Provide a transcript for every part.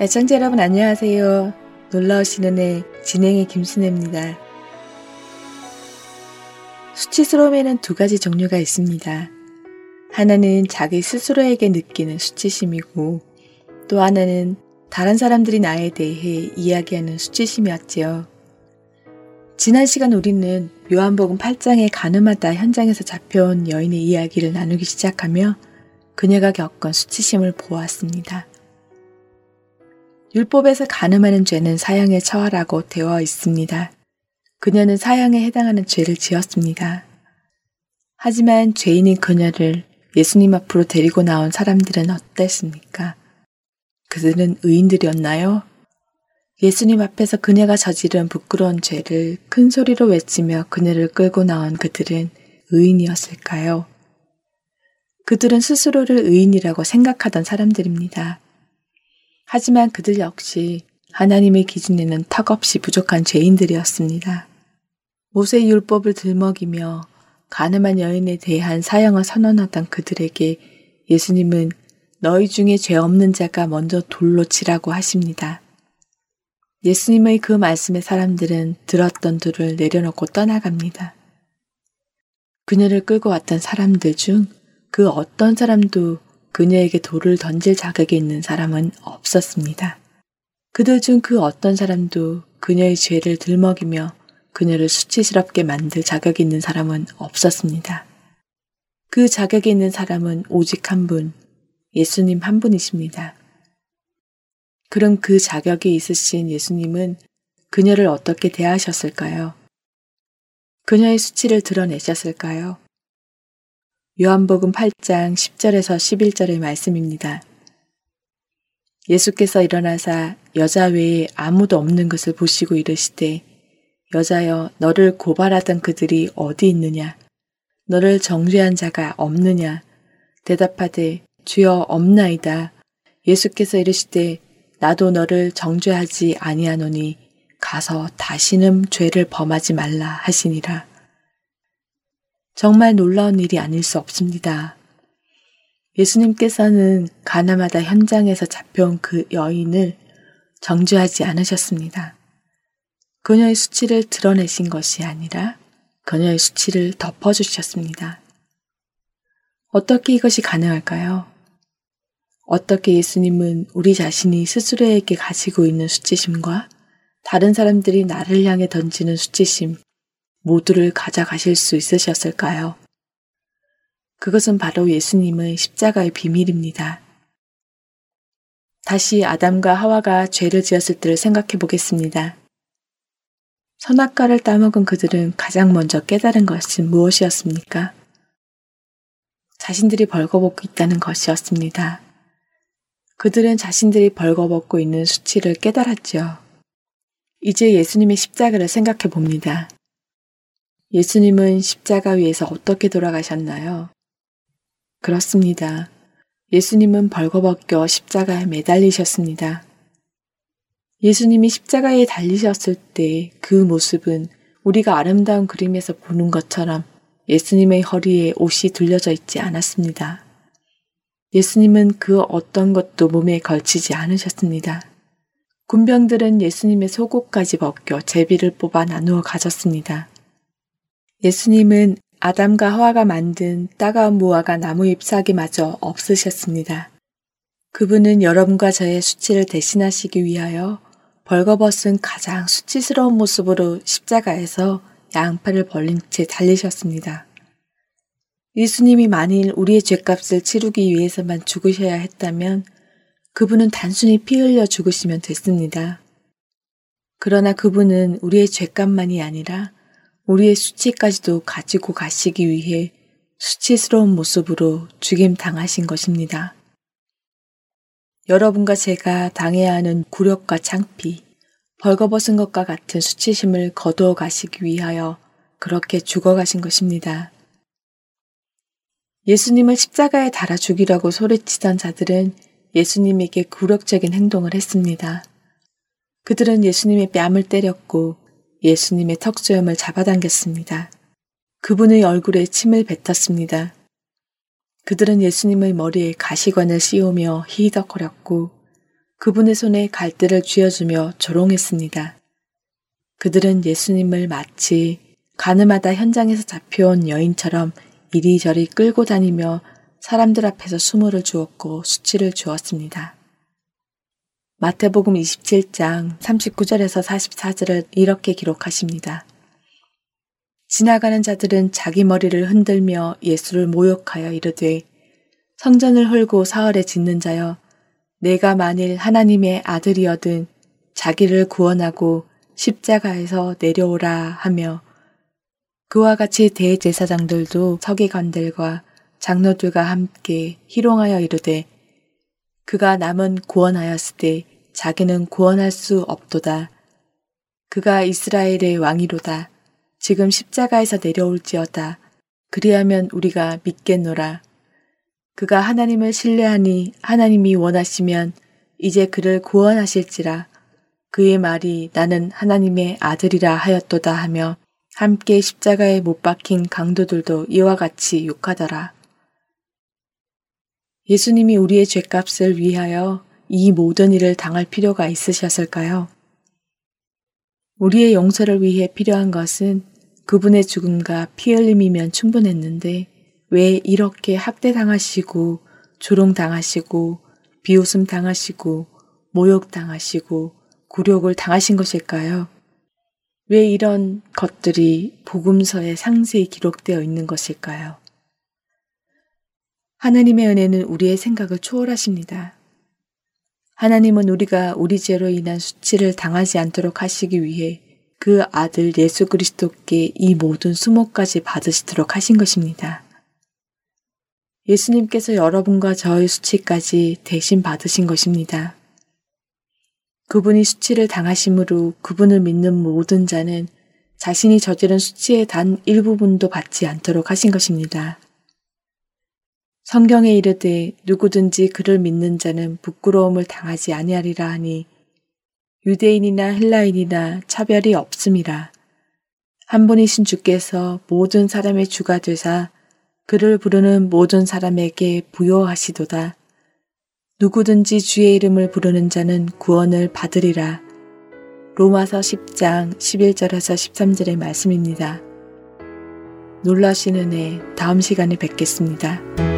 애청자 여러분 안녕하세요. 놀라우신 은혜 진행의 김순혜입니다. 수치스러움에는 두 가지 종류가 있습니다. 하나는 자기 스스로에게 느끼는 수치심이고 또 하나는 다른 사람들이 나에 대해 이야기하는 수치심이었지요. 지난 시간 우리는 요한복음 8장의 가늠하다 현장에서 잡혀온 여인의 이야기를 나누기 시작하며 그녀가 겪은 수치심을 보았습니다. 율법에서 가늠하는 죄는 사형에 처하라고 되어 있습니다. 그녀는 사형에 해당하는 죄를 지었습니다. 하지만 죄인인 그녀를 예수님 앞으로 데리고 나온 사람들은 어땠습니까? 그들은 의인들이었나요? 예수님 앞에서 그녀가 저지른 부끄러운 죄를 큰 소리로 외치며 그녀를 끌고 나온 그들은 의인이었을까요? 그들은 스스로를 의인이라고 생각하던 사람들입니다. 하지만 그들 역시 하나님의 기준에는 턱없이 부족한 죄인들이었습니다. 모세 율법을 들먹이며 가늠한 여인에 대한 사형을 선언하던 그들에게 예수님은 너희 중에 죄 없는 자가 먼저 돌로 치라고 하십니다. 예수님의 그 말씀에 사람들은 들었던 둘을 내려놓고 떠나갑니다. 그녀를 끌고 왔던 사람들 중 그 어떤 사람도 그녀에게 돌을 던질 자격이 있는 사람은 없었습니다. 그들 중 그 어떤 사람도 그녀의 죄를 들먹이며 그녀를 수치스럽게 만들 자격이 있는 사람은 없었습니다. 그 자격이 있는 사람은 오직 한 분, 예수님 한 분이십니다. 그럼 그 자격이 있으신 예수님은 그녀를 어떻게 대하셨을까요? 그녀의 수치를 드러내셨을까요? 요한복음 8장 10절에서 11절의 말씀입니다. 예수께서 일어나사 여자 외에 아무도 없는 것을 보시고 이르시되 여자여 너를 고발하던 그들이 어디 있느냐 너를 정죄한 자가 없느냐 대답하되 주여 없나이다 예수께서 이르시되 나도 너를 정죄하지 아니하노니 가서 다시는 죄를 범하지 말라 하시니라. 정말 놀라운 일이 아닐 수 없습니다. 예수님께서는 가나마다 현장에서 잡혀온 그 여인을 정죄하지 않으셨습니다. 그녀의 수치를 드러내신 것이 아니라 그녀의 수치를 덮어주셨습니다. 어떻게 이것이 가능할까요? 어떻게 예수님은 우리 자신이 스스로에게 가지고 있는 수치심과 다른 사람들이 나를 향해 던지는 수치심, 모두를 가져가실 수 있으셨을까요? 그것은 바로 예수님의 십자가의 비밀입니다. 다시 아담과 하와가 죄를 지었을 때를 생각해 보겠습니다. 선악과를 따먹은 그들은 가장 먼저 깨달은 것은 무엇이었습니까? 자신들이 벌거벗고 있다는 것이었습니다. 그들은 자신들이 벌거벗고 있는 수치를 깨달았죠. 이제 예수님의 십자가를 생각해 봅니다. 예수님은 십자가 위에서 어떻게 돌아가셨나요? 그렇습니다. 예수님은 벌거벗겨 십자가에 매달리셨습니다. 예수님이 십자가에 달리셨을 때 그 모습은 우리가 아름다운 그림에서 보는 것처럼 예수님의 허리에 옷이 둘려져 있지 않았습니다. 예수님은 그 어떤 것도 몸에 걸치지 않으셨습니다. 군병들은 예수님의 속옷까지 벗겨 제비를 뽑아 나누어 가졌습니다. 예수님은 아담과 하와가 만든 따가운 무화과 나무 잎사귀마저 없으셨습니다. 그분은 여러분과 저의 수치를 대신하시기 위하여 벌거벗은 가장 수치스러운 모습으로 십자가에서 양팔을 벌린 채 달리셨습니다. 예수님이 만일 우리의 죄값을 치르기 위해서만 죽으셔야 했다면 그분은 단순히 피 흘려 죽으시면 됐습니다. 그러나 그분은 우리의 죄값만이 아니라 우리의 수치까지도 가지고 가시기 위해 수치스러운 모습으로 죽임 당하신 것입니다. 여러분과 제가 당해야 하는 굴욕과 창피, 벌거벗은 것과 같은 수치심을 거두어 가시기 위하여 그렇게 죽어가신 것입니다. 예수님을 십자가에 달아 죽이라고 소리치던 자들은 예수님에게 굴욕적인 행동을 했습니다. 그들은 예수님의 뺨을 때렸고 예수님의 턱수염을 잡아당겼습니다. 그분의 얼굴에 침을 뱉었습니다. 그들은 예수님의 머리에 가시관을 씌우며 히덕거렸고 그분의 손에 갈대를 쥐어주며 조롱했습니다. 그들은 예수님을 마치 가늠하다 현장에서 잡혀온 여인처럼 이리저리 끌고 다니며 사람들 앞에서 수모를 주었고 수치를 주었습니다. 마태복음 27장 39절에서 44절을 이렇게 기록하십니다. 지나가는 자들은 자기 머리를 흔들며 예수를 모욕하여 이르되 성전을 헐고 사흘에 짓는 자여 내가 만일 하나님의 아들이어든 자기를 구원하고 십자가에서 내려오라 하며 그와 같이 대제사장들도 서기관들과 장로들과 함께 희롱하여 이르되 그가 남은 구원하였을 때 자기는 구원할 수 없도다. 그가 이스라엘의 왕이로다. 지금 십자가에서 내려올지어다. 그리하면 우리가 믿겠노라. 그가 하나님을 신뢰하니 하나님이 원하시면 이제 그를 구원하실지라. 그의 말이 나는 하나님의 아들이라 하였도다 하며 함께 십자가에 못 박힌 강도들도 이와 같이 욕하더라. 예수님이 우리의 죄값을 위하여 이 모든 일을 당할 필요가 있으셨을까요? 우리의 용서를 위해 필요한 것은 그분의 죽음과 피 흘림이면 충분했는데 왜 이렇게 학대당하시고 조롱당하시고 비웃음 당하시고 모욕당하시고 굴욕을 당하신 것일까요? 왜 이런 것들이 복음서에 상세히 기록되어 있는 것일까요? 하나님의 은혜는 우리의 생각을 초월하십니다. 하나님은 우리가 우리 죄로 인한 수치를 당하지 않도록 하시기 위해 그 아들 예수 그리스도께 이 모든 수모까지 받으시도록 하신 것입니다. 예수님께서 여러분과 저의 수치까지 대신 받으신 것입니다. 그분이 수치를 당하심으로 그분을 믿는 모든 자는 자신이 저지른 수치의 단 일부분도 받지 않도록 하신 것입니다. 성경에 이르되 누구든지 그를 믿는 자는 부끄러움을 당하지 아니하리라 하니 유대인이나 헬라인이나 차별이 없음이라. 한 분이신 주께서 모든 사람의 주가 되사 그를 부르는 모든 사람에게 부여하시도다. 누구든지 주의 이름을 부르는 자는 구원을 받으리라. 로마서 10장 11절에서 13절의 말씀입니다. 놀라시는 애 다음 시간에 뵙겠습니다.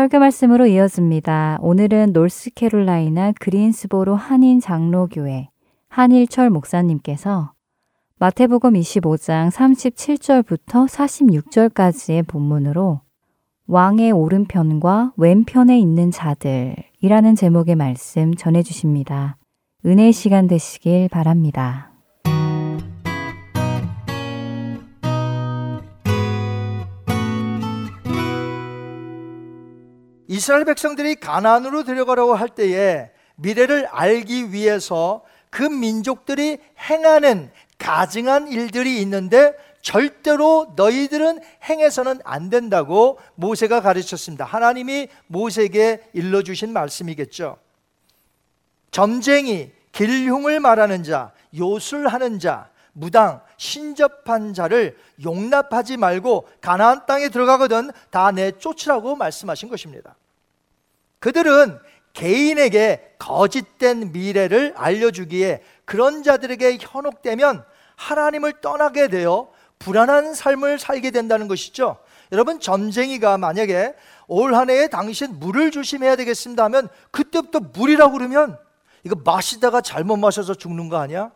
설교 말씀으로 이어집니다. 오늘은 노스캐롤라이나 그린스보로 한인 장로교회 한일철 목사님께서 마태복음 25장 37절부터 46절까지의 본문으로 왕의 오른편과 왼편에 있는 자들이라는 제목의 말씀 전해 주십니다. 은혜 시간 되시길 바랍니다. 이스라엘 백성들이 가나안으로 들어가려고 할 때에 미래를 알기 위해서 그 민족들이 행하는 가증한 일들이 있는데 절대로 너희들은 행해서는 안 된다고 모세가 가르쳤습니다. 하나님이 모세에게 일러주신 말씀이겠죠. 점쟁이, 길흉을 말하는 자, 요술하는 자, 무당, 신접한 자를 용납하지 말고 가나안 땅에 들어가거든 다 내쫓으라고 말씀하신 것입니다. 그들은 개인에게 거짓된 미래를 알려주기에 그런 자들에게 현혹되면 하나님을 떠나게 되어 불안한 삶을 살게 된다는 것이죠. 여러분 점쟁이가 만약에 올 한 해에 당신 물을 조심해야 되겠습니다 하면 그때부터 물이라고 그러면 이거 마시다가 잘못 마셔서 죽는 거 아니야?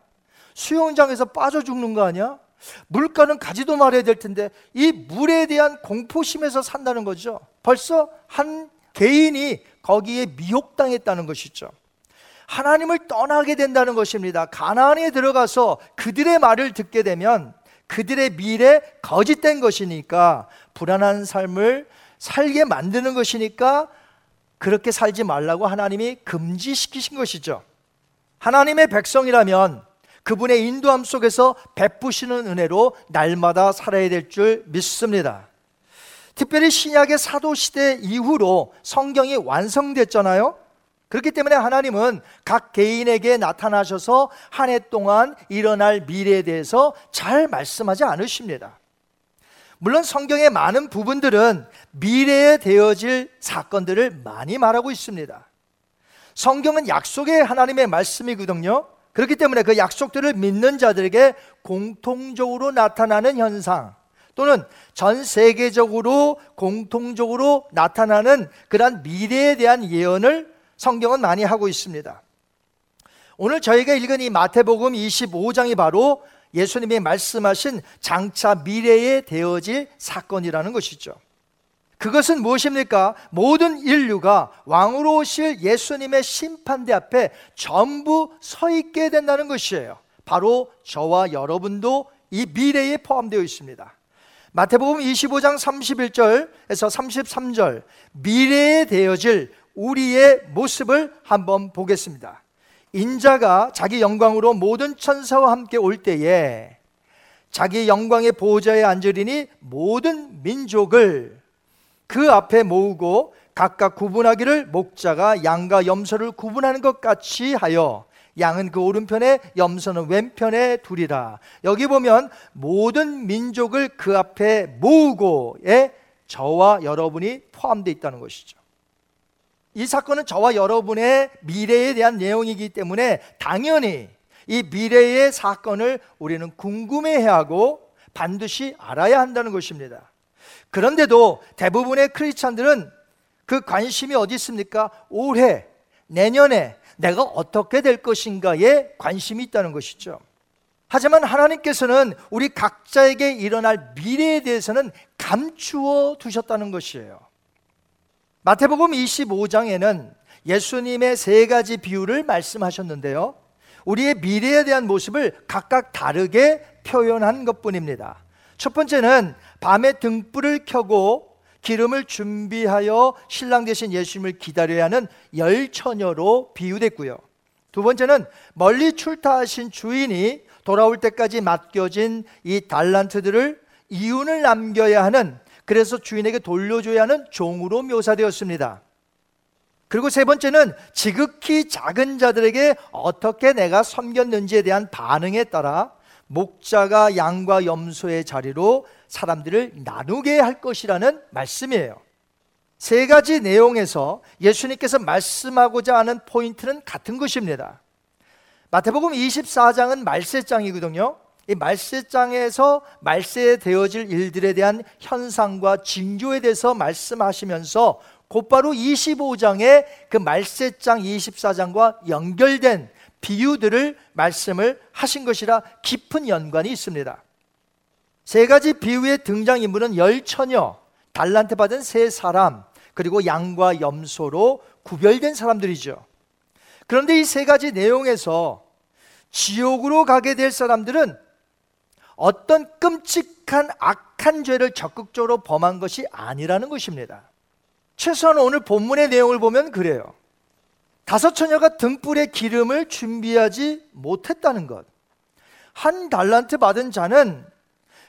수영장에서 빠져 죽는 거 아니야? 물가는 가지도 말아야 될 텐데 이 물에 대한 공포심에서 산다는 거죠. 벌써 한 개인이 거기에 미혹당했다는 것이죠. 하나님을 떠나게 된다는 것입니다. 가나안에 들어가서 그들의 말을 듣게 되면 그들의 미래 거짓된 것이니까 불안한 삶을 살게 만드는 것이니까 그렇게 살지 말라고 하나님이 금지시키신 것이죠. 하나님의 백성이라면 그분의 인도함 속에서 베푸시는 은혜로 날마다 살아야 될 줄 믿습니다. 특별히 신약의 사도 시대 이후로 성경이 완성됐잖아요. 그렇기 때문에 하나님은 각 개인에게 나타나셔서 한 해 동안 일어날 미래에 대해서 잘 말씀하지 않으십니다. 물론 성경의 많은 부분들은 미래에 되어질 사건들을 많이 말하고 있습니다. 성경은 약속의 하나님의 말씀이거든요. 그렇기 때문에 그 약속들을 믿는 자들에게 공통적으로 나타나는 현상, 또는 전 세계적으로 공통적으로 나타나는 그러한 미래에 대한 예언을 성경은 많이 하고 있습니다. 오늘 저희가 읽은 이 마태복음 25장이 바로 예수님이 말씀하신 장차 미래에 되어질 사건이라는 것이죠. 그것은 무엇입니까? 모든 인류가 왕으로 오실 예수님의 심판대 앞에 전부 서 있게 된다는 것이에요. 바로 저와 여러분도 이 미래에 포함되어 있습니다. 마태복음 25장 31절에서 33절 미래에 되어질 우리의 모습을 한번 보겠습니다. 인자가 자기 영광으로 모든 천사와 함께 올 때에 자기 영광의 보호자에 앉으리니 모든 민족을 그 앞에 모으고 각각 구분하기를 목자가 양과 염소를 구분하는 것 같이 하여 양은 그 오른편에 염소는 왼편에 두리라. 여기 보면 모든 민족을 그 앞에 모으고의 저와 여러분이 포함되어 있다는 것이죠. 이 사건은 저와 여러분의 미래에 대한 내용이기 때문에 당연히 이 미래의 사건을 우리는 궁금해야 하고 반드시 알아야 한다는 것입니다. 그런데도 대부분의 크리스찬들은 그 관심이 어디 있습니까? 올해, 내년에, 내가 어떻게 될 것인가에 관심이 있다는 것이죠. 하지만 하나님께서는 우리 각자에게 일어날 미래에 대해서는 감추어 두셨다는 것이에요. 마태복음 25장에는 예수님의 세 가지 비유를 말씀하셨는데요. 우리의 미래에 대한 모습을 각각 다르게 표현한 것 뿐입니다. 첫 번째는 밤에 등불을 켜고 기름을 준비하여 신랑 되신 예수님을 기다려야 하는 열처녀로 비유됐고요. 두 번째는 멀리 출타하신 주인이 돌아올 때까지 맡겨진 이 달란트들을 이윤을 남겨야 하는 그래서 주인에게 돌려줘야 하는 종으로 묘사되었습니다. 그리고 세 번째는 지극히 작은 자들에게 어떻게 내가 섬겼는지에 대한 반응에 따라 목자가 양과 염소의 자리로 사람들을 나누게 할 것이라는 말씀이에요. 세 가지 내용에서 예수님께서 말씀하고자 하는 포인트는 같은 것입니다. 마태복음 24장은 말세장이거든요. 이 말세장에서 말세에 되어질 일들에 대한 현상과 징조에 대해서 말씀하시면서 곧바로 25장에 그 말세장 24장과 연결된 비유들을 말씀을 하신 것이라 깊은 연관이 있습니다. 세 가지 비유의 등장인물은 열 처녀, 달란트 받은 세 사람, 그리고 양과 염소로 구별된 사람들이죠. 그런데 이 세 가지 내용에서 지옥으로 가게 될 사람들은 어떤 끔찍한 악한 죄를 적극적으로 범한 것이 아니라는 것입니다. 최소한 오늘 본문의 내용을 보면 그래요. 다섯 처녀가 등불에 기름을 준비하지 못했다는 것. 한 달란트 받은 자는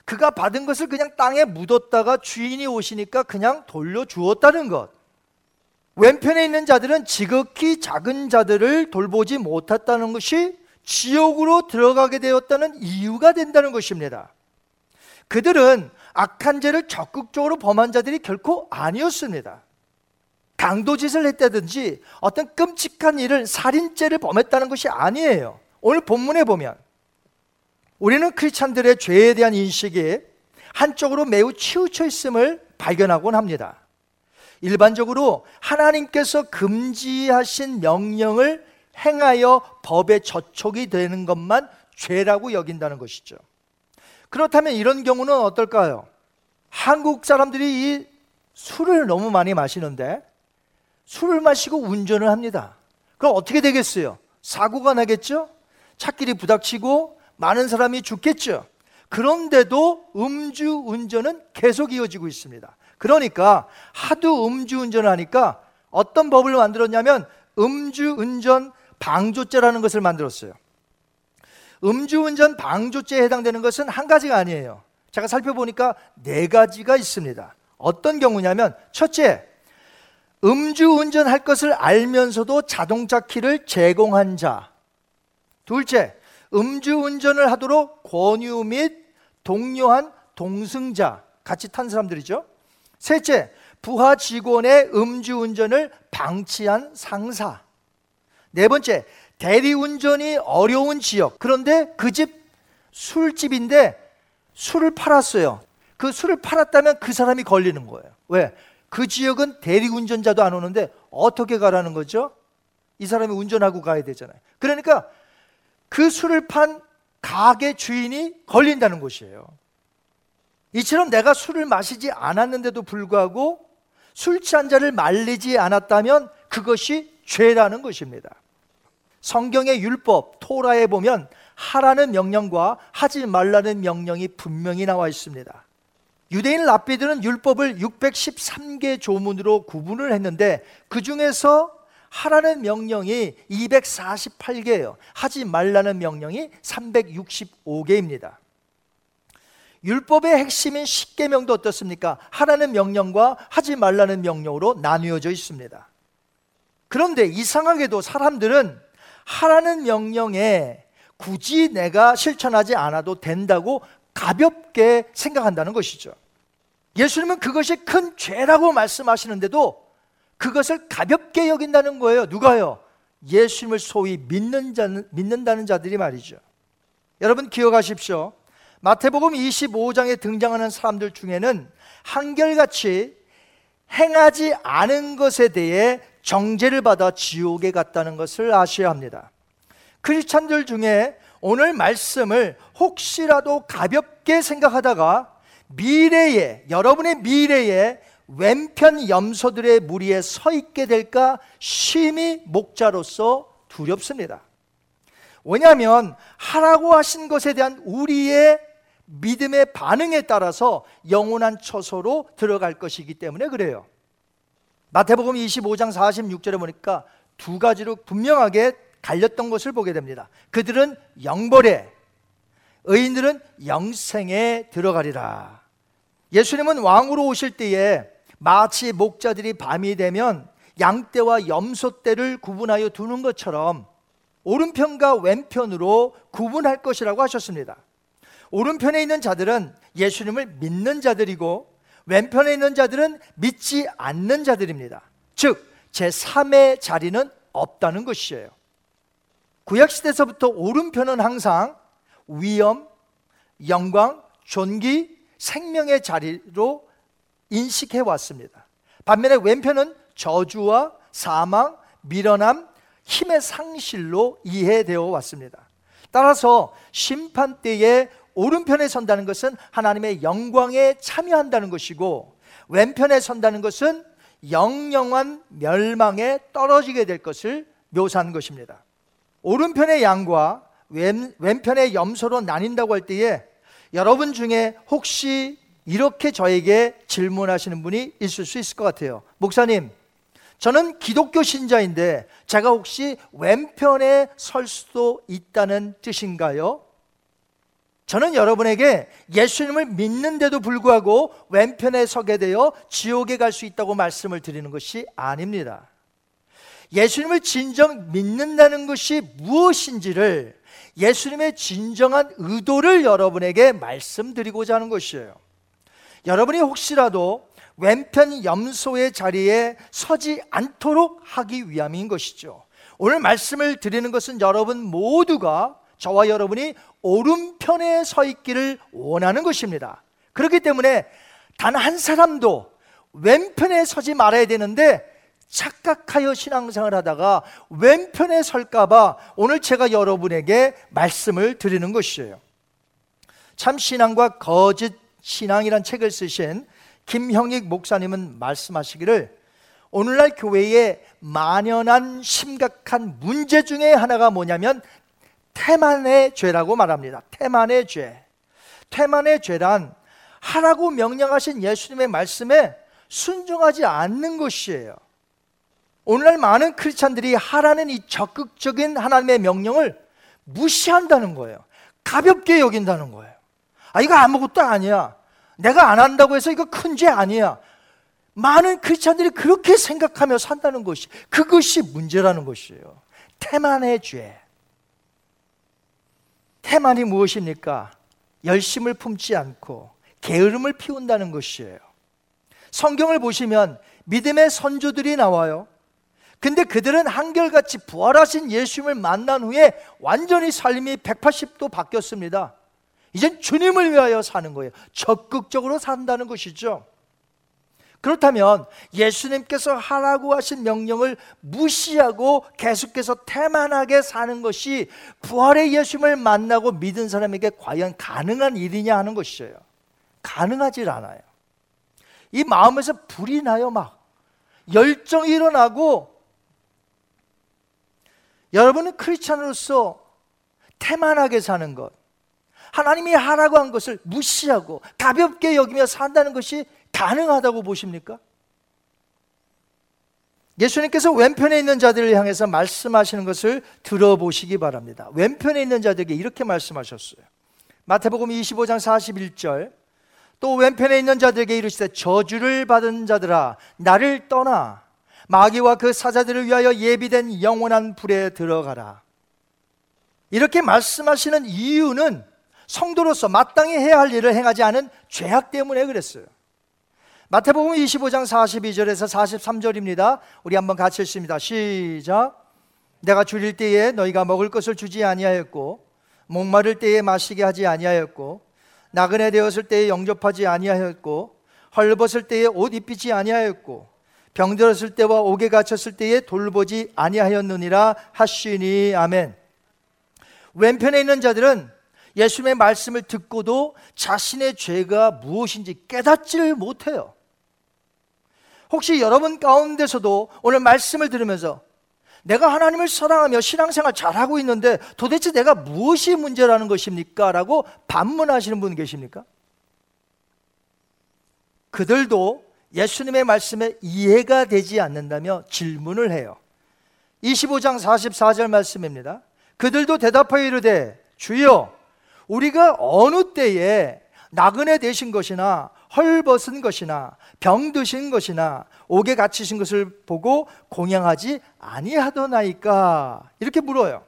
그가 받은 것을 그냥 땅에 묻었다가 주인이 오시니까 그냥 돌려주었다는 것. 왼편에 있는 자들은 지극히 작은 자들을 돌보지 못했다는 것이 지옥으로 들어가게 되었다는 이유가 된다는 것입니다. 그들은 악한 죄를 적극적으로 범한 자들이 결코 아니었습니다. 강도짓을 했다든지 어떤 끔찍한 일을 살인죄를 범했다는 것이 아니에요. 오늘 본문에 보면 우리는 크리스찬들의 죄에 대한 인식이 한쪽으로 매우 치우쳐 있음을 발견하곤 합니다. 일반적으로 하나님께서 금지하신 명령을 행하여 법에 저촉이 되는 것만 죄라고 여긴다는 것이죠. 그렇다면 이런 경우는 어떨까요? 한국 사람들이 이 술을 너무 많이 마시는데 술을 마시고 운전을 합니다. 그럼 어떻게 되겠어요? 사고가 나겠죠? 차끼리 부닥치고 많은 사람이 죽겠죠. 그런데도 음주 운전은 계속 이어지고 있습니다. 그러니까 하도 음주 운전을 하니까 어떤 법을 만들었냐면 음주 운전 방조죄라는 것을 만들었어요. 음주 운전 방조죄에 해당되는 것은 한 가지가 아니에요. 제가 살펴보니까 네 가지가 있습니다. 어떤 경우냐면 첫째, 음주운전 할 것을 알면서도 자동차 키를 제공한 자. 둘째, 음주운전을 하도록 권유 및 독려한 동승자, 같이 탄 사람들이죠. 셋째, 부하 직원의 음주운전을 방치한 상사. 네 번째, 대리운전이 어려운 지역. 그런데 그 집 술집인데 술을 팔았어요. 그 술을 팔았다면 그 사람이 걸리는 거예요. 왜? 그 지역은 대리운전자도 안 오는데 어떻게 가라는 거죠? 이 사람이 운전하고 가야 되잖아요. 그러니까 그 술을 판 가게 주인이 걸린다는 것이에요. 이처럼 내가 술을 마시지 않았는데도 불구하고 술 취한 자를 말리지 않았다면 그것이 죄라는 것입니다. 성경의 율법 토라에 보면 하라는 명령과 하지 말라는 명령이 분명히 나와 있습니다. 유대인 랍비들은 율법을 613개 조문으로 구분을 했는데 그 중에서 하라는 명령이 248개예요. 하지 말라는 명령이 365개입니다. 율법의 핵심인 10계명도 어떻습니까? 하라는 명령과 하지 말라는 명령으로 나누어져 있습니다. 그런데 이상하게도 사람들은 하라는 명령에 굳이 내가 실천하지 않아도 된다고 가볍게 생각한다는 것이죠. 예수님은 그것이 큰 죄라고 말씀하시는데도 그것을 가볍게 여긴다는 거예요. 누가요? 예수님을 소위 믿는 자, 믿는다는 자들이 말이죠. 여러분 기억하십시오. 마태복음 25장에 등장하는 사람들 중에는 한결같이 행하지 않은 것에 대해 정죄를 받아 지옥에 갔다는 것을 아셔야 합니다. 크리스찬들 중에 오늘 말씀을 혹시라도 가볍게 생각하다가 미래에 여러분의 미래에 왼편 염소들의 무리에 서 있게 될까 심히 목자로서 두렵습니다. 왜냐하면 하라고 하신 것에 대한 우리의 믿음의 반응에 따라서 영원한 처소로 들어갈 것이기 때문에 그래요. 마태복음 25장 46절에 보니까 두 가지로 분명하게 갈렸던 것을 보게 됩니다. 그들은 영벌에, 의인들은 영생에 들어가리라. 예수님은 왕으로 오실 때에 마치 목자들이 밤이 되면 양떼와 염소떼를 구분하여 두는 것처럼 오른편과 왼편으로 구분할 것이라고 하셨습니다. 오른편에 있는 자들은 예수님을 믿는 자들이고 왼편에 있는 자들은 믿지 않는 자들입니다. 즉, 제3의 자리는 없다는 것이에요. 구약시대에서부터 오른편은 항상 위엄, 영광, 존귀, 생명의 자리로 인식해 왔습니다. 반면에 왼편은 저주와 사망, 밀어남, 힘의 상실로 이해되어 왔습니다. 따라서 심판 때에 오른편에 선다는 것은 하나님의 영광에 참여한다는 것이고 왼편에 선다는 것은 영영한 멸망에 떨어지게 될 것을 묘사한 것입니다. 오른편의 양과 왼, 왼편의 염소로 나뉜다고 할 때에 여러분 중에 혹시 이렇게 저에게 질문하시는 분이 있을 수 있을 것 같아요. 목사님, 저는 기독교 신자인데 제가 혹시 왼편에 설 수도 있다는 뜻인가요? 저는 여러분에게 예수님을 믿는데도 불구하고 왼편에 서게 되어 지옥에 갈 수 있다고 말씀을 드리는 것이 아닙니다. 예수님을 진정 믿는다는 것이 무엇인지를 예수님의 진정한 의도를 여러분에게 말씀드리고자 하는 것이에요. 여러분이 혹시라도 왼편 염소의 자리에 서지 않도록 하기 위함인 것이죠. 오늘 말씀을 드리는 것은 여러분 모두가 저와 여러분이 오른편에 서 있기를 원하는 것입니다. 그렇기 때문에 단 한 사람도 왼편에 서지 말아야 되는데 착각하여 신앙생활 하다가 왼편에 설까봐 오늘 제가 여러분에게 말씀을 드리는 것이에요. 참 신앙과 거짓 신앙이란 책을 쓰신 김형익 목사님은 말씀하시기를 오늘날 교회에 만연한 심각한 문제 중에 하나가 뭐냐면 태만의 죄라고 말합니다. 태만의 죄. 태만의 죄란 하라고 명령하신 예수님의 말씀에 순종하지 않는 것이에요. 오늘날 많은 크리스찬들이 하라는 이 적극적인 하나님의 명령을 무시한다는 거예요. 가볍게 여긴다는 거예요. 아, 이거 아무것도 아니야. 내가 안 한다고 해서 이거 큰 죄 아니야. 많은 크리스찬들이 그렇게 생각하며 산다는 것이 그것이 문제라는 것이에요. 태만의 죄. 태만이 무엇입니까? 열심을 품지 않고 게으름을 피운다는 것이에요. 성경을 보시면 믿음의 선조들이 나와요. 근데 그들은 한결같이 부활하신 예수님을 만난 후에 완전히 삶이 180도 바뀌었습니다. 이젠 주님을 위하여 사는 거예요. 적극적으로 산다는 것이죠. 그렇다면 예수님께서 하라고 하신 명령을 무시하고 계속해서 태만하게 사는 것이 부활의 예수님을 만나고 믿은 사람에게 과연 가능한 일이냐 하는 것이에요. 가능하지 않아요. 이 마음에서 불이 나요, 막. 열정이 일어나고 여러분은 크리스찬으로서 태만하게 사는 것, 하나님이 하라고 한 것을 무시하고 가볍게 여기며 산다는 것이 가능하다고 보십니까? 예수님께서 왼편에 있는 자들을 향해서 말씀하시는 것을 들어보시기 바랍니다. 왼편에 있는 자들에게 이렇게 말씀하셨어요. 마태복음 25장 41절. 또 왼편에 있는 자들에게 이르시되 저주를 받은 자들아 나를 떠나 마귀와 그 사자들을 위하여 예비된 영원한 불에 들어가라. 이렇게 말씀하시는 이유는 성도로서 마땅히 해야 할 일을 행하지 않은 죄악 때문에 그랬어요. 마태복음 25장 42절에서 43절입니다. 우리 한번 같이 읽습니다. 시작. 내가 줄일 때에 너희가 먹을 것을 주지 아니하였고 목마를 때에 마시게 하지 아니하였고 나그네 되었을 때에 영접하지 아니하였고 헐벗을 때에 옷 입히지 아니하였고 병들었을 때와 옥에 갇혔을 때에 돌보지 아니하였느니라 하시니 아멘. 왼편에 있는 자들은 예수님의 말씀을 듣고도 자신의 죄가 무엇인지 깨닫지를 못해요. 혹시 여러분 가운데서도 오늘 말씀을 들으면서 내가 하나님을 사랑하며 신앙생활 잘하고 있는데 도대체 내가 무엇이 문제라는 것입니까? 라고 반문하시는 분 계십니까? 그들도 예수님의 말씀에 이해가 되지 않는다며 질문을 해요. 25장 44절 말씀입니다. 그들도 대답하여 이르되 주여 우리가 어느 때에 나그네 되신 것이나 헐벗은 것이나 병 드신 것이나 옥에 갇히신 것을 보고 공양하지 아니하더나이까 이렇게 물어요.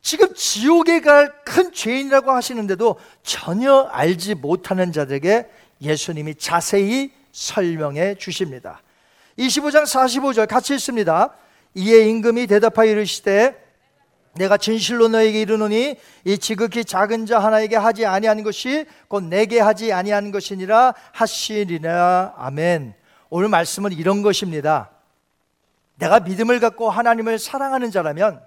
지금 지옥에 갈 큰 죄인이라고 하시는데도 전혀 알지 못하는 자들에게 예수님이 자세히 설명해 주십니다. 25장 45절 같이 읽습니다. 이에 임금이 대답하여 이르시되 내가 진실로 너에게 이르노니 이 지극히 작은 자 하나에게 하지 아니하는 것이 곧 내게 하지 아니하는 것이니라 하시리라 아멘. 오늘 말씀은 이런 것입니다. 내가 믿음을 갖고 하나님을 사랑하는 자라면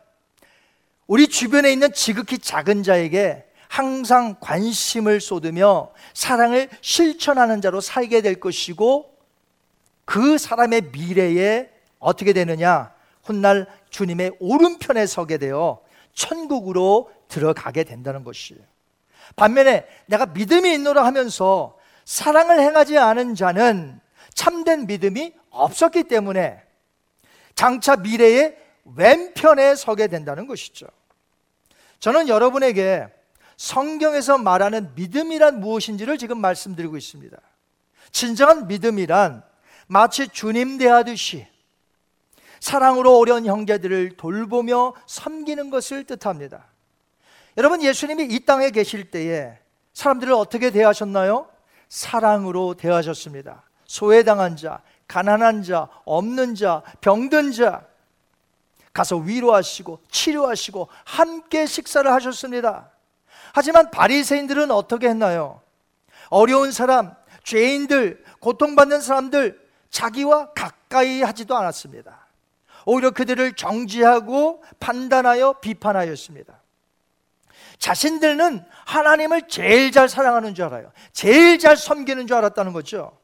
우리 주변에 있는 지극히 작은 자에게 항상 관심을 쏟으며 사랑을 실천하는 자로 살게 될 것이고 그 사람의 미래에 어떻게 되느냐? 훗날 주님의 오른편에 서게 되어 천국으로 들어가게 된다는 것이에요. 반면에 내가 믿음이 있노라 하면서 사랑을 행하지 않은 자는 참된 믿음이 없었기 때문에 장차 미래의 왼편에 서게 된다는 것이죠. 저는 여러분에게 성경에서 말하는 믿음이란 무엇인지를 지금 말씀드리고 있습니다. 진정한 믿음이란 마치 주님 대하듯이 사랑으로 어려운 형제들을 돌보며 섬기는 것을 뜻합니다. 여러분, 예수님이 이 땅에 계실 때에 사람들을 어떻게 대하셨나요? 사랑으로 대하셨습니다. 소외당한 자, 가난한 자, 없는 자, 병든 자, 가서 위로하시고 치료하시고 함께 식사를 하셨습니다. 하지만 바리새인들은 어떻게 했나요? 어려운 사람, 죄인들, 고통받는 사람들 자기와 가까이 하지도 않았습니다. 오히려 그들을 정지하고 판단하여 비판하였습니다. 자신들은 하나님을 제일 잘 사랑하는 줄 알아요. 제일 잘 섬기는 줄 알았다는 거죠.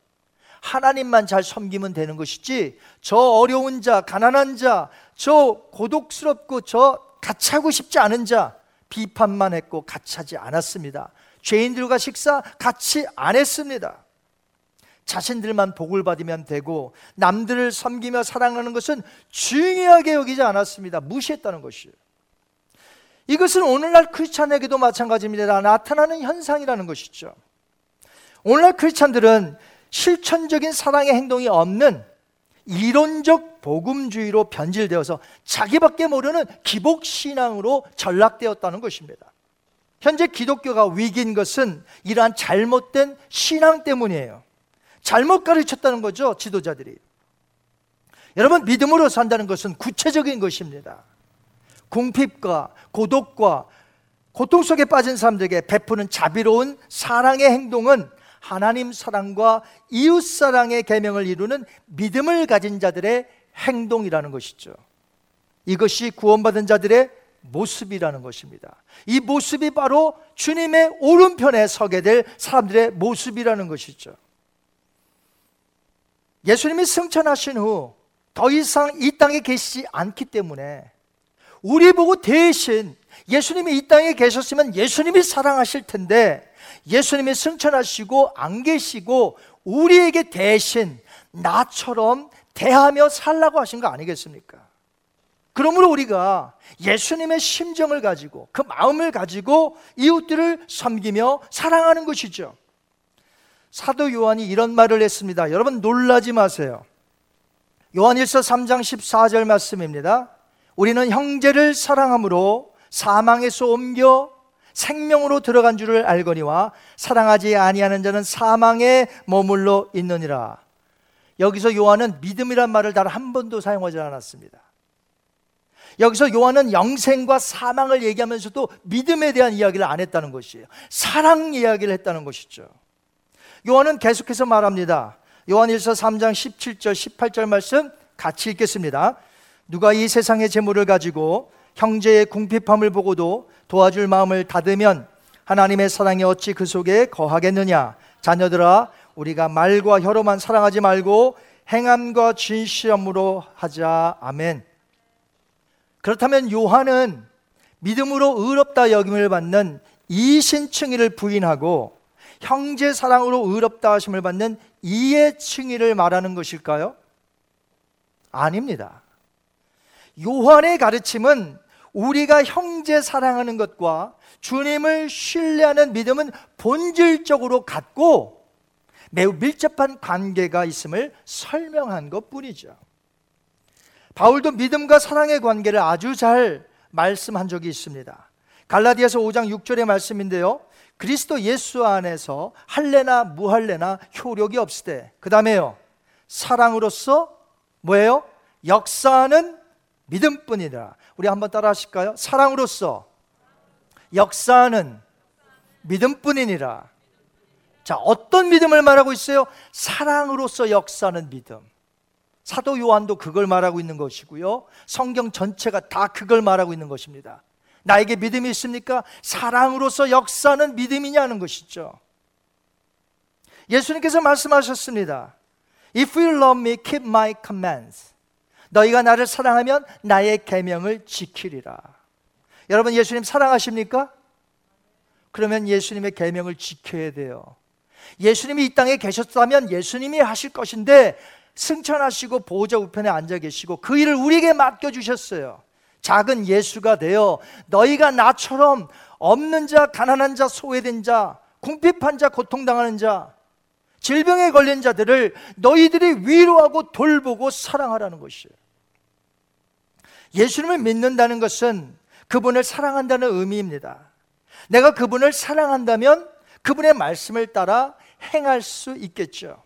하나님만 잘 섬기면 되는 것이지 저 어려운 자, 가난한 자, 저 고독스럽고 저 같이 하고 싶지 않은 자 비판만 했고 같이 하지 않았습니다. 죄인들과 식사 같이 안 했습니다. 자신들만 복을 받으면 되고 남들을 섬기며 사랑하는 것은 중요하게 여기지 않았습니다. 무시했다는 것이에요. 이것은 오늘날 크리스찬에게도 마찬가지입니다. 나타나는 현상이라는 것이죠. 오늘날 크리스찬들은 실천적인 사랑의 행동이 없는 이론적 복음주의로 변질되어서 자기밖에 모르는 기복 신앙으로 전락되었다는 것입니다. 현재 기독교가 위기인 것은 이러한 잘못된 신앙 때문이에요. 잘못 가르쳤다는 거죠, 지도자들이. 여러분, 믿음으로 산다는 것은 구체적인 것입니다. 궁핍과 고독과 고통 속에 빠진 사람들에게 베푸는 자비로운 사랑의 행동은 하나님 사랑과 이웃 사랑의 계명을 이루는 믿음을 가진 자들의 행동이라는 것이죠. 이것이 구원받은 자들의 모습이라는 것입니다. 이 모습이 바로 주님의 오른편에 서게 될 사람들의 모습이라는 것이죠. 예수님이 승천하신 후 더 이상 이 땅에 계시지 않기 때문에 우리 보고 대신 예수님이 이 땅에 계셨으면 예수님이 사랑하실 텐데 예수님이 승천하시고 안 계시고 우리에게 대신 나처럼 대하며 살라고 하신 거 아니겠습니까? 그러므로 우리가 예수님의 심정을 가지고 그 마음을 가지고 이웃들을 섬기며 사랑하는 것이죠. 사도 요한이 이런 말을 했습니다. 여러분 놀라지 마세요. 요한일서 3장 14절 말씀입니다. 우리는 형제를 사랑함으로 사망에서 옮겨 생명으로 들어간 줄을 알거니와 사랑하지 아니하는 자는 사망에 머물러 있느니라. 여기서 요한은 믿음이란 말을 단 한 번도 사용하지 않았습니다. 여기서 요한은 영생과 사망을 얘기하면서도 믿음에 대한 이야기를 안 했다는 것이에요. 사랑 이야기를 했다는 것이죠. 요한은 계속해서 말합니다. 요한일서 3장 17절 18절 말씀 같이 읽겠습니다. 누가 이 세상의 재물을 가지고 형제의 궁핍함을 보고도 도와줄 마음을 닫으면 하나님의 사랑이 어찌 그 속에 거하겠느냐 자녀들아 우리가 말과 혀로만 사랑하지 말고 행함과 진실함으로 하자 아멘 그렇다면 요한은 믿음으로 의롭다 여김을 받는 이신층이를 부인하고 형제 사랑으로 의롭다 하심을 받는 이의 칭의를 말하는 것일까요? 아닙니다. 요한의 가르침은 우리가 형제 사랑하는 것과 주님을 신뢰하는 믿음은 본질적으로 같고 매우 밀접한 관계가 있음을 설명한 것 뿐이죠. 바울도 믿음과 사랑의 관계를 아주 잘 말씀한 적이 있습니다. 갈라디아서 5장 6절의 말씀인데요. 그리스도 예수 안에서 할례나 무할례나 효력이 없으되 그 다음에요 사랑으로서 뭐예요? 역사하는 믿음뿐이라 우리 한번 따라 하실까요? 사랑으로서 역사하는 믿음뿐이니라 자 어떤 믿음을 말하고 있어요? 사랑으로서 역사하는 믿음 사도 요한도 그걸 말하고 있는 것이고요 성경 전체가 다 그걸 말하고 있는 것입니다 나에게 믿음이 있습니까? 사랑으로서 역사는 믿음이냐는 것이죠. 예수님께서 말씀하셨습니다. If you love me, keep my commands. 너희가 나를 사랑하면 나의 계명을 지키리라. 여러분 예수님 사랑하십니까? 그러면 예수님의 계명을 지켜야 돼요. 예수님이 이 땅에 계셨다면 예수님이 하실 것인데 승천하시고 보호자 우편에 앉아 계시고 그 일을 우리에게 맡겨 주셨어요. 작은 예수가 되어 너희가 나처럼 없는 자, 가난한 자, 소외된 자, 궁핍한 자, 고통당하는 자, 질병에 걸린 자들을 너희들이 위로하고 돌보고 사랑하라는 것이에요. 예수님을 믿는다는 것은 그분을 사랑한다는 의미입니다. 내가 그분을 사랑한다면 그분의 말씀을 따라 행할 수 있겠죠.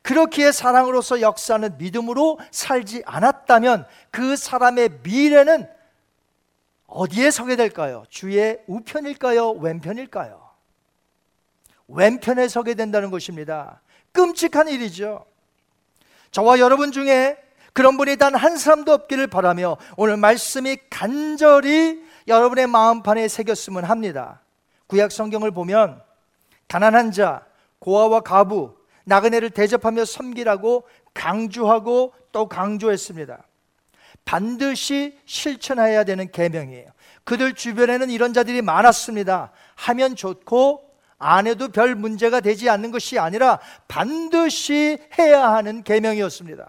그렇기에 사랑으로서 역사는 믿음으로 살지 않았다면 그 사람의 미래는 어디에 서게 될까요? 주의 우편일까요? 왼편일까요? 왼편에 서게 된다는 것입니다. 끔찍한 일이죠. 저와 여러분 중에 그런 분이 단 한 사람도 없기를 바라며 오늘 말씀이 간절히 여러분의 마음판에 새겼으면 합니다. 구약 성경을 보면 가난한 자, 고아와 가부, 나그네를 대접하며 섬기라고 강조하고 또 강조했습니다. 반드시 실천해야 되는 계명이에요. 그들 주변에는 이런 자들이 많았습니다. 하면 좋고 안 해도 별 문제가 되지 않는 것이 아니라 반드시 해야 하는 계명이었습니다.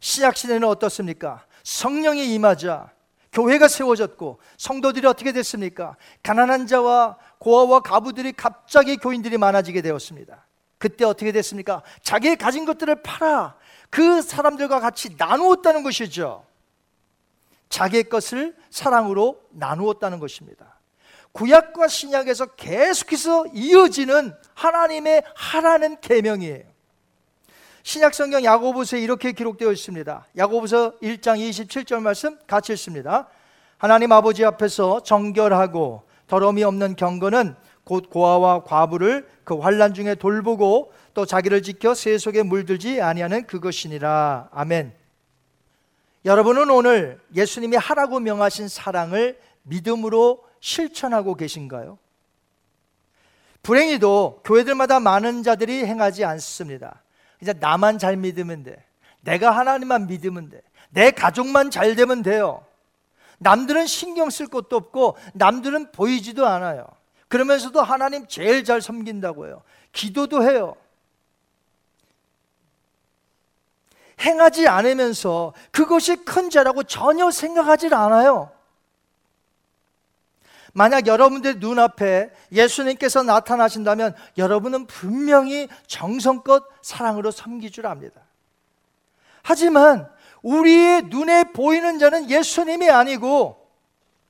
신약 시대는 어떻습니까? 성령이 임하자 교회가 세워졌고 성도들이 어떻게 됐습니까? 가난한 자와 고아와 가부들이 갑자기 교인들이 많아지게 되었습니다. 그때 어떻게 됐습니까? 자기의 가진 것들을 팔아 그 사람들과 같이 나누었다는 것이죠. 자기의 것을 사랑으로 나누었다는 것입니다. 구약과 신약에서 계속해서 이어지는 하나님의 하라는 계명이에요. 신약 성경 야고보서에 이렇게 기록되어 있습니다. 야고보서 1장 27절 말씀 같이 읽습니다. 하나님 아버지 앞에서 정결하고 더러움이 없는 경건은 곧 고아와 과부를 그 환란 중에 돌보고 또 자기를 지켜 세속에 물들지 아니하는 그것이니라. 아멘. 여러분은 오늘 예수님이 하라고 명하신 사랑을 믿음으로 실천하고 계신가요? 불행히도 교회들마다 많은 자들이 행하지 않습니다. 이제 나만 잘 믿으면 돼. 내가 하나님만 믿으면 돼. 내 가족만 잘 되면 돼요. 남들은 신경 쓸 것도 없고 남들은 보이지도 않아요. 그러면서도 하나님 제일 잘 섬긴다고 해요. 기도도 해요. 행하지 않으면서 그것이 큰 죄라고 전혀 생각하지 않아요. 만약 여러분들 눈앞에 예수님께서 나타나신다면 여러분은 분명히 정성껏 사랑으로 섬길 줄 압니다. 하지만 우리의 눈에 보이는 자는 예수님이 아니고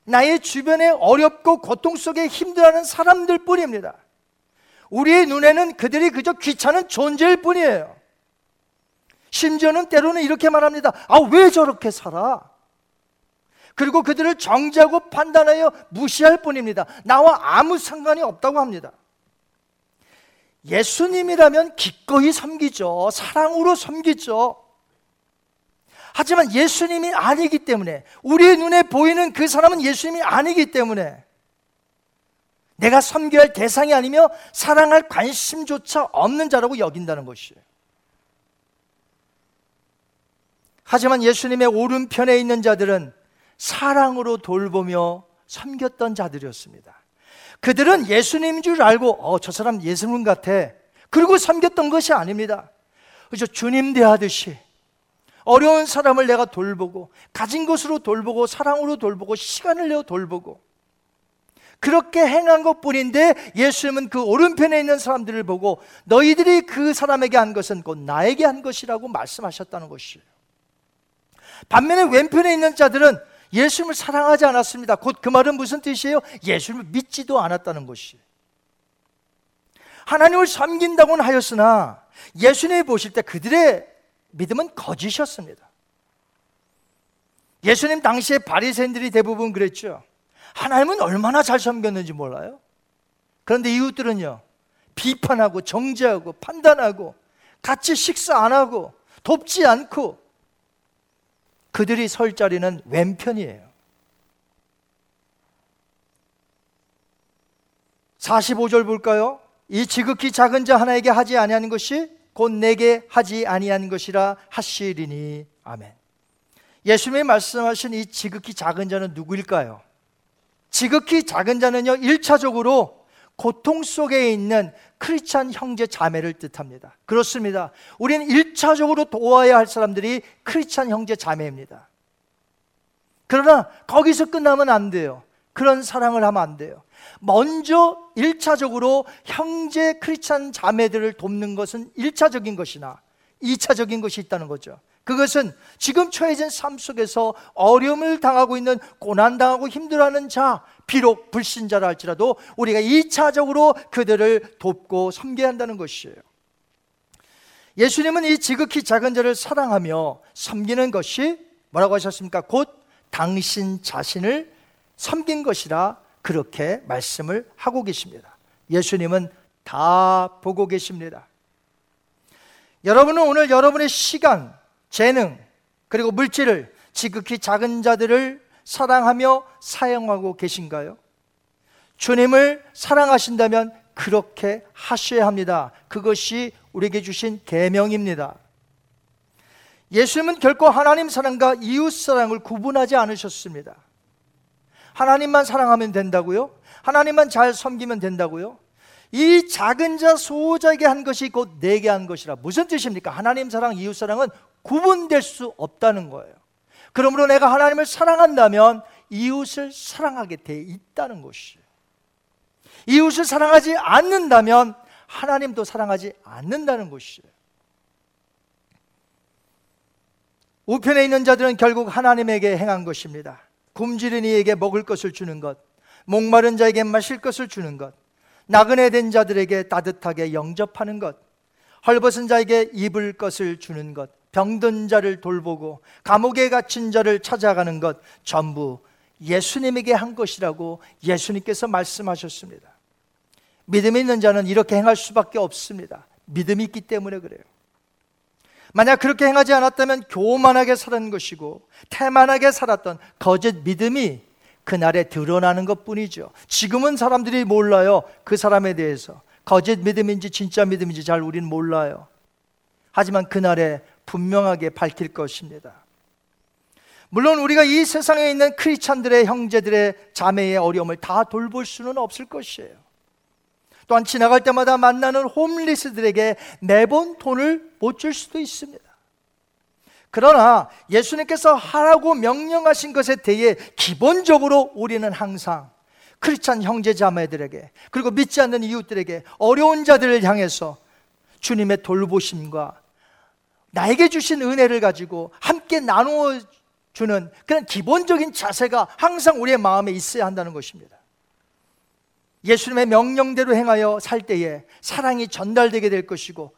나의 주변에 어렵고 고통 속에 힘들어하는 사람들 뿐입니다. 우리의 눈에는 그들이 그저 귀찮은 존재일 뿐이에요. 심지어는 때로는 이렇게 말합니다. 아, 왜 저렇게 살아? 그리고 그들을 정죄하고 판단하여 무시할 뿐입니다. 나와 아무 상관이 없다고 합니다. 예수님이라면 기꺼이 섬기죠. 사랑으로 섬기죠. 하지만 예수님이 아니기 때문에 우리의 눈에 보이는 그 사람은 예수님이 아니기 때문에 내가 섬겨야 할 대상이 아니며 사랑할 관심조차 없는 자라고 여긴다는 것이에요. 하지만 예수님의 오른편에 있는 자들은 사랑으로 돌보며 섬겼던 자들이었습니다. 그들은 예수님인 줄 알고, 어, 저 사람 예수님 같아. 그리고 섬겼던 것이 아닙니다. 그저 주님 대하듯이 어려운 사람을 내가 돌보고 가진 것으로 돌보고 사랑으로 돌보고 시간을 내어 돌보고 그렇게 행한 것 뿐인데 예수님은 그 오른편에 있는 사람들을 보고 너희들이 그 사람에게 한 것은 곧 나에게 한 것이라고 말씀하셨다는 것이에요. 반면에 왼편에 있는 자들은 예수님을 사랑하지 않았습니다. 곧 그 말은 무슨 뜻이에요? 예수님을 믿지도 않았다는 것이. 하나님을 섬긴다고는 하였으나 예수님이 보실 때 그들의 믿음은 거짓이었습니다. 예수님 당시에 바리새인들이 대부분 그랬죠. 하나님은 얼마나 잘 섬겼는지 몰라요. 그런데 이웃들은요. 비판하고 정죄하고 판단하고 같이 식사 안 하고 돕지 않고 그들이 설 자리는 왼편이에요. 45절 볼까요? 이 지극히 작은 자 하나에게 하지 아니하는 것이 곧 내게 하지 아니한 것이라 하시리니 아멘. 예수님이 말씀하신 이 지극히 작은 자는 누구일까요? 지극히 작은 자는요, 1차적으로 고통 속에 있는 크리스찬 형제 자매를 뜻합니다. 그렇습니다. 우리는 1차적으로 도와야 할 사람들이 크리스찬 형제 자매입니다. 그러나 거기서 끝나면 안 돼요. 그런 사랑을 하면 안 돼요. 먼저 1차적으로 형제 크리스찬 자매들을 돕는 것은 1차적인 것이나 2차적인 것이 있다는 거죠. 그것은 지금 처해진 삶 속에서 어려움을 당하고 있는 고난당하고 힘들어하는 자, 비록 불신자라 할지라도 우리가 2차적으로 그들을 돕고 섬겨야 한다는 것이에요. 예수님은 이 지극히 작은 자를 사랑하며 섬기는 것이 뭐라고 하셨습니까? 곧 당신 자신을 섬긴 것이라 그렇게 말씀을 하고 계십니다. 예수님은 다 보고 계십니다. 여러분은 오늘 여러분의 시간, 재능, 그리고 물질을 지극히 작은 자들을 사랑하며 사용하고 계신가요? 주님을 사랑하신다면 그렇게 하셔야 합니다. 그것이 우리에게 주신 계명입니다. 예수님은 결코 하나님 사랑과 이웃 사랑을 구분하지 않으셨습니다. 하나님만 사랑하면 된다고요? 하나님만 잘 섬기면 된다고요? 이 작은 자 소자에게 한 것이 곧 내게 한 것이라 무슨 뜻입니까? 하나님 사랑, 이웃 사랑은 구분될 수 없다는 거예요. 그러므로 내가 하나님을 사랑한다면 이웃을 사랑하게 돼 있다는 것이에요. 이웃을 사랑하지 않는다면 하나님도 사랑하지 않는다는 것이에요. 우편에 있는 자들은 결국 하나님에게 행한 것입니다. 굶주린 이에게 먹을 것을 주는 것, 목마른 자에게 마실 것을 주는 것, 나그네 된 자들에게 따뜻하게 영접하는 것, 헐벗은 자에게 입을 것을 주는 것, 병든 자를 돌보고 감옥에 갇힌 자를 찾아가는 것 전부 예수님에게 한 것이라고 예수님께서 말씀하셨습니다. 믿음이 있는 자는 이렇게 행할 수밖에 없습니다. 믿음이 있기 때문에 그래요. 만약 그렇게 행하지 않았다면 교만하게 살은 것이고 태만하게 살았던 거짓 믿음이 그날에 드러나는 것 뿐이죠. 지금은 사람들이 몰라요. 그 사람에 대해서. 거짓 믿음인지 진짜 믿음인지 잘 우리는 몰라요. 하지만 그날에 분명하게 밝힐 것입니다. 물론 우리가 이 세상에 있는 크리스찬들의 형제들의 자매의 어려움을 다 돌볼 수는 없을 것이에요. 또한 지나갈 때마다 만나는 홈리스들에게 매번 돈을 못 줄 수도 있습니다. 그러나 예수님께서 하라고 명령하신 것에 대해 기본적으로 우리는 항상 크리스찬 형제 자매들에게 그리고 믿지 않는 이웃들에게 어려운 자들을 향해서 주님의 돌보심과 나에게 주신 은혜를 가지고 함께 나누어 주는 그런 기본적인 자세가 항상 우리의 마음에 있어야 한다는 것입니다. 예수님의 명령대로 행하여 살 때에 사랑이 전달되게 될 것이고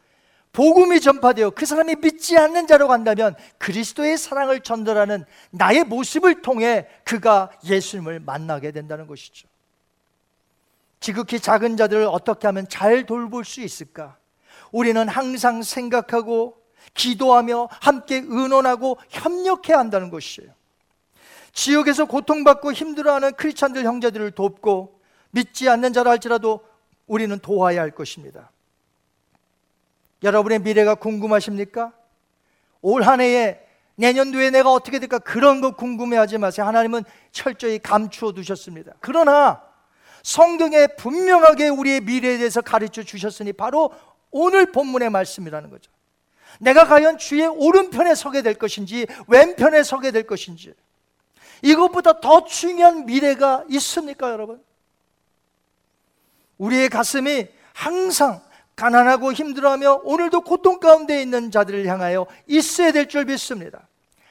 복음이 전파되어 그 사람이 믿지 않는 자로 간다면 그리스도의 사랑을 전달하는 나의 모습을 통해 그가 예수님을 만나게 된다는 것이죠. 지극히 작은 자들을 어떻게 하면 잘 돌볼 수 있을까? 우리는 항상 생각하고 기도하며 함께 의논하고 협력해야 한다는 것이에요. 지역에서 고통받고 힘들어하는 크리스찬들 형제들을 돕고 믿지 않는 자라 할지라도 우리는 도와야 할 것입니다. 여러분의 미래가 궁금하십니까? 올 한 해에 내년도에 내가 어떻게 될까 그런 거 궁금해하지 마세요. 하나님은 철저히 감추어 두셨습니다. 그러나 성경에 분명하게 우리의 미래에 대해서 가르쳐 주셨으니 바로 오늘 본문의 말씀이라는 거죠. 내가 과연 주의 오른편에 서게 될 것인지 왼편에 서게 될 것인지 이것보다 더 중요한 미래가 있습니까, 여러분? 우리의 가슴이 항상 가난하고 힘들어하며 오늘도 고통 가운데 있는 자들을 향하여 있어야 될 줄 믿습니다.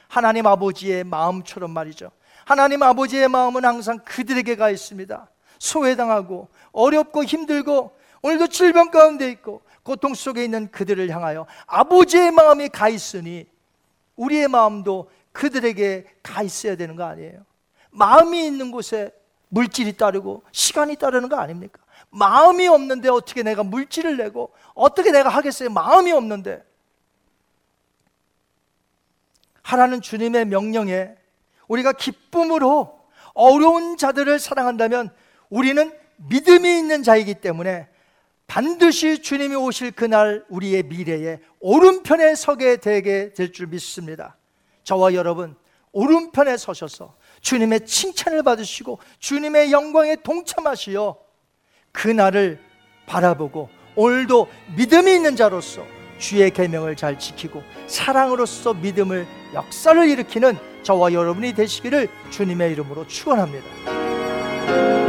하나님 아버지의 마음처럼 말이죠. 하나님 아버지의 마음은 항상 그들에게 가 있습니다. 소외당하고 어렵고 힘들고 오늘도 질병 가운데 있고 고통 속에 있는 그들을 향하여 아버지의 마음이 가 있으니 우리의 마음도 그들에게 가 있어야 되는 거 아니에요. 마음이 있는 곳에 물질이 따르고 시간이 따르는 거 아닙니까? 마음이 없는데 어떻게 내가 물질을 내고 어떻게 내가 하겠어요? 마음이 없는데. 하라는 주님의 명령에 우리가 기쁨으로 어려운 자들을 사랑한다면 우리는 믿음이 있는 자이기 때문에 반드시 주님이 오실 그날 우리의 미래에 오른편에 서게 되게 될 줄 믿습니다. 저와 여러분, 오른편에 서셔서 주님의 칭찬을 받으시고 주님의 영광에 동참하시어 그날을 바라보고 오늘도 믿음이 있는 자로서 주의 계명을 잘 지키고 사랑으로서 믿음을 역사를 일으키는 저와 여러분이 되시기를 주님의 이름으로 축원합니다.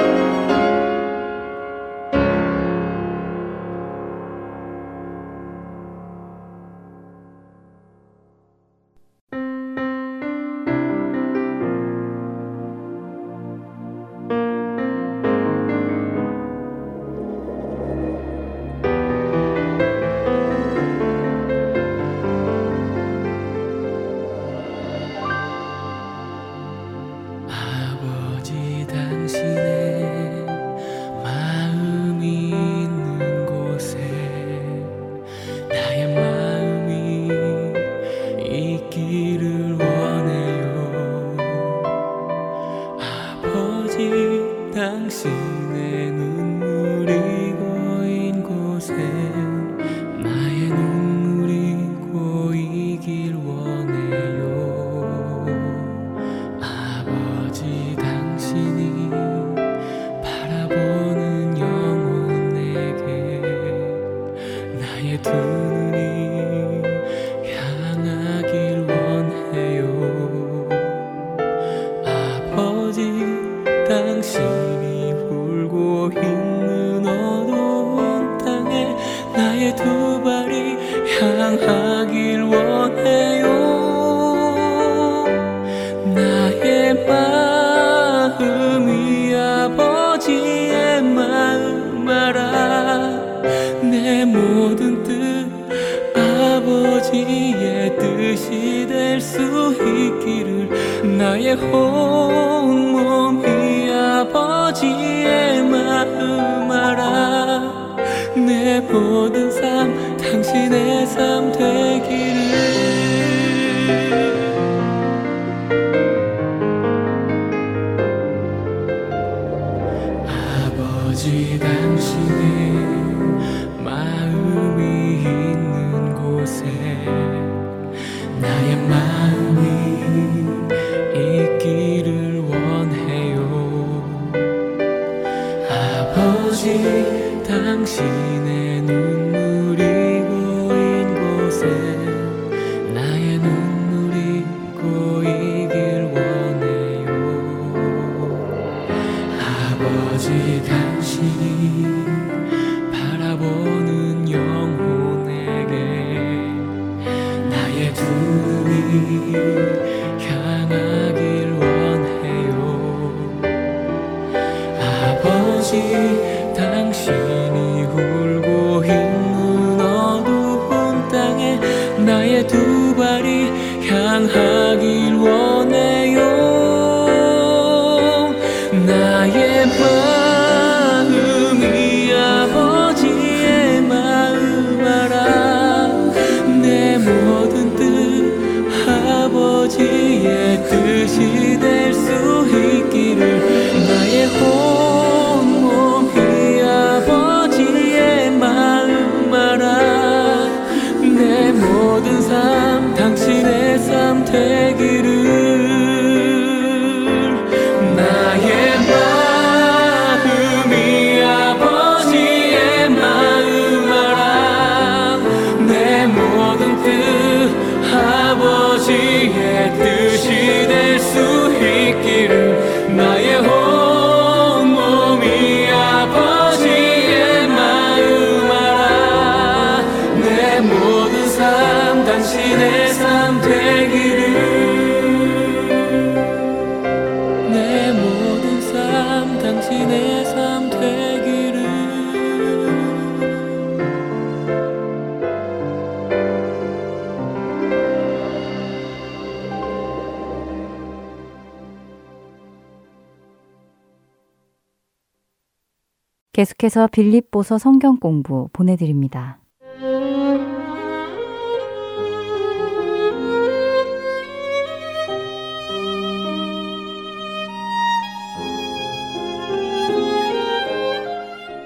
계속해서 빌립보서 성경 공부 보내드립니다.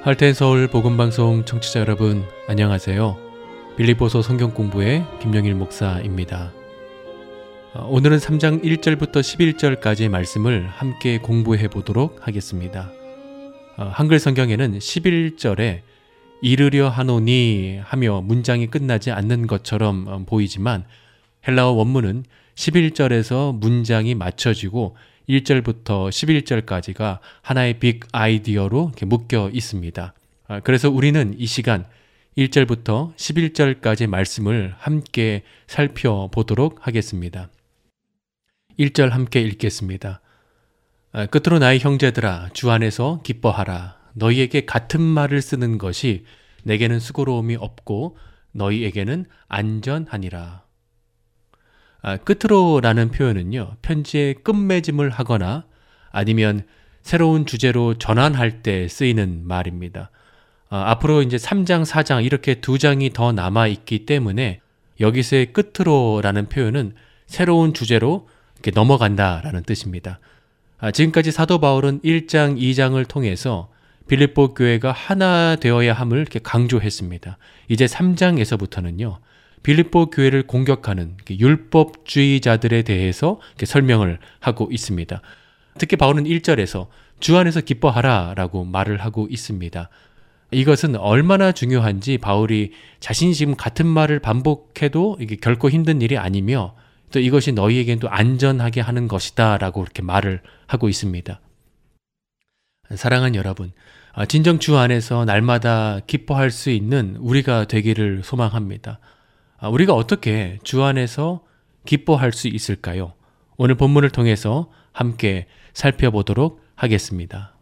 할텐 서울 복음 방송 청취자 여러분 안녕하세요. 빌립보서 성경 공부의 김영일 목사입니다. 어, 오늘은 3장 1절부터 11절까지의 말씀을 함께 공부해 보도록 하겠습니다. 어, 한글 성경에는 11절에 이르려 하노니 하며 문장이 끝나지 않는 것처럼 어, 보이지만 헬라어 원문은 11절에서 문장이 맞춰지고 1절부터 11절까지가 하나의 빅 아이디어로 묶여 있습니다. 아, 그래서 우리는 이 시간 1절부터 11절까지 말씀을 함께 살펴보도록 하겠습니다. 1절 함께 읽겠습니다. 아, 끝으로 나의 형제들아 주 안에서 기뻐하라 너희에게 같은 말을 쓰는 것이 내게는 수고로움이 없고 너희에게는 안전하니라. 아, 끝으로라는 표현은요 편지의 끝맺음을 하거나 아니면 새로운 주제로 전환할 때 쓰이는 말입니다. 아, 앞으로 이제 3장, 4장 이렇게 두 장이 더 남아 있기 때문에 여기서의 끝으로라는 표현은 새로운 주제로 이렇게 넘어간다라는 뜻입니다. 아, 지금까지 사도 바울은 1장, 2장을 통해서 빌립보 교회가 하나 되어야 함을 이렇게 강조했습니다. 이제 3장에서부터는요. 빌립보 교회를 공격하는 율법주의자들에 대해서 설명을 하고 있습니다. 특히 바울은 1절에서 주 안에서 기뻐하라 라고 말을 하고 있습니다. 이것은 얼마나 중요한지 바울이 지금 같은 말을 반복해도 이게 결코 힘든 일이 아니며 또 이것이 너희에겐 또 안전하게 하는 것이다 라고 이렇게 말을 하고 있습니다. 사랑하는 여러분, 아, 진정 주 안에서 날마다 기뻐할 수 있는 우리가 되기를 소망합니다. 아, 우리가 어떻게 주 안에서 기뻐할 수 있을까요? 오늘 본문을 통해서 함께 살펴보도록 하겠습니다.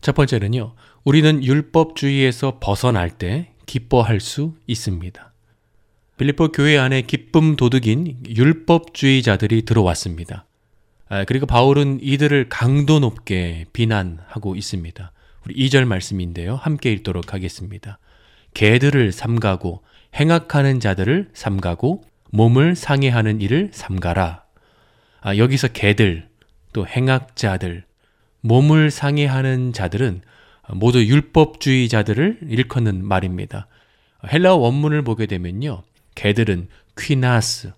첫 번째는요, 우리는 율법주의에서 벗어날 때 기뻐할 수 있습니다. 빌립보 교회 안에 기쁨 도둑인 율법주의자들이 들어왔습니다. 아, 그리고 바울은 이들을 강도 높게 비난하고 있습니다. 우리 2절 말씀인데요. 함께 읽도록 하겠습니다. 개들을 삼가고 행악하는 자들을 삼가고 몸을 상해하는 일을 삼가라. 아, 여기서 개들, 또 행악자들, 몸을 상해하는 자들은 모두 율법주의자들을 일컫는 말입니다. 헬라어 원문을 보게 되면요. 개들은 퀴나스,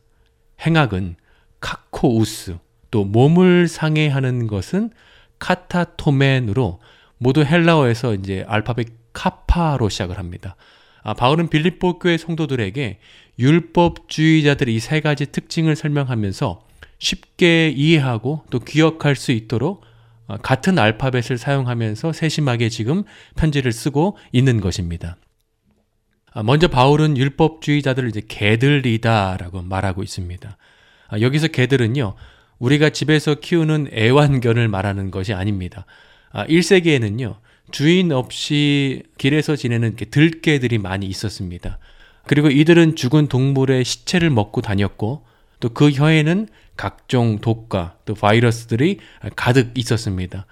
행악은 카코우스, 또 몸을 상해하는 것은 카타토멘으로 모두 헬라어에서 이제 알파벳 카파로 시작을 합니다. 아, 바울은 빌립보 교회 성도들에게 율법주의자들의 이 세 가지 특징을 설명하면서 쉽게 이해하고 또 기억할 수 있도록 아, 같은 알파벳을 사용하면서 세심하게 지금 편지를 쓰고 있는 것입니다. 아, 먼저 바울은 율법주의자들을 이제 개들이다라고 말하고 있습니다. 아, 여기서 개들은요, 우리가 집에서 키우는 애완견을 말하는 것이 아닙니다. 1세기에는요, 주인 없이 길에서 지내는 들개들이 많이 있었습니다. 그리고 이들은 죽은 동물의 시체를 먹고 다녔고 또 그 혀에는 각종 독과 또 바이러스들이 가득 있었습니다.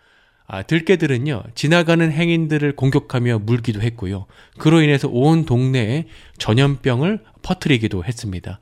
아, 들개들은요, 지나가는 행인들을 공격하며 물기도 했고요. 그로 인해서 온 동네에 전염병을 퍼뜨리기도 했습니다.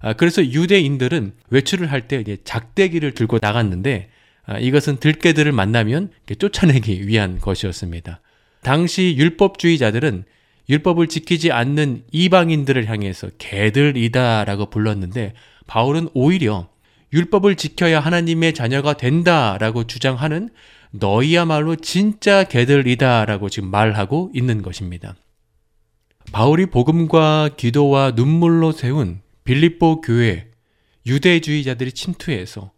아, 그래서 유대인들은 외출을 할때 작대기를 들고 나갔는데 아, 이것은 들개들을 만나면 쫓아내기 위한 것이었습니다. 당시 율법주의자들은 율법을 지키지 않는 이방인들을 향해서 개들이다라고 불렀는데 바울은 오히려 율법을 지켜야 하나님의 자녀가 된다라고 주장하는 너희야말로 진짜 개들이다라고 지금 말하고 있는 것입니다. 바울이 복음과 기도와 눈물로 세운 빌립보 교회 유대주의자들이 침투해서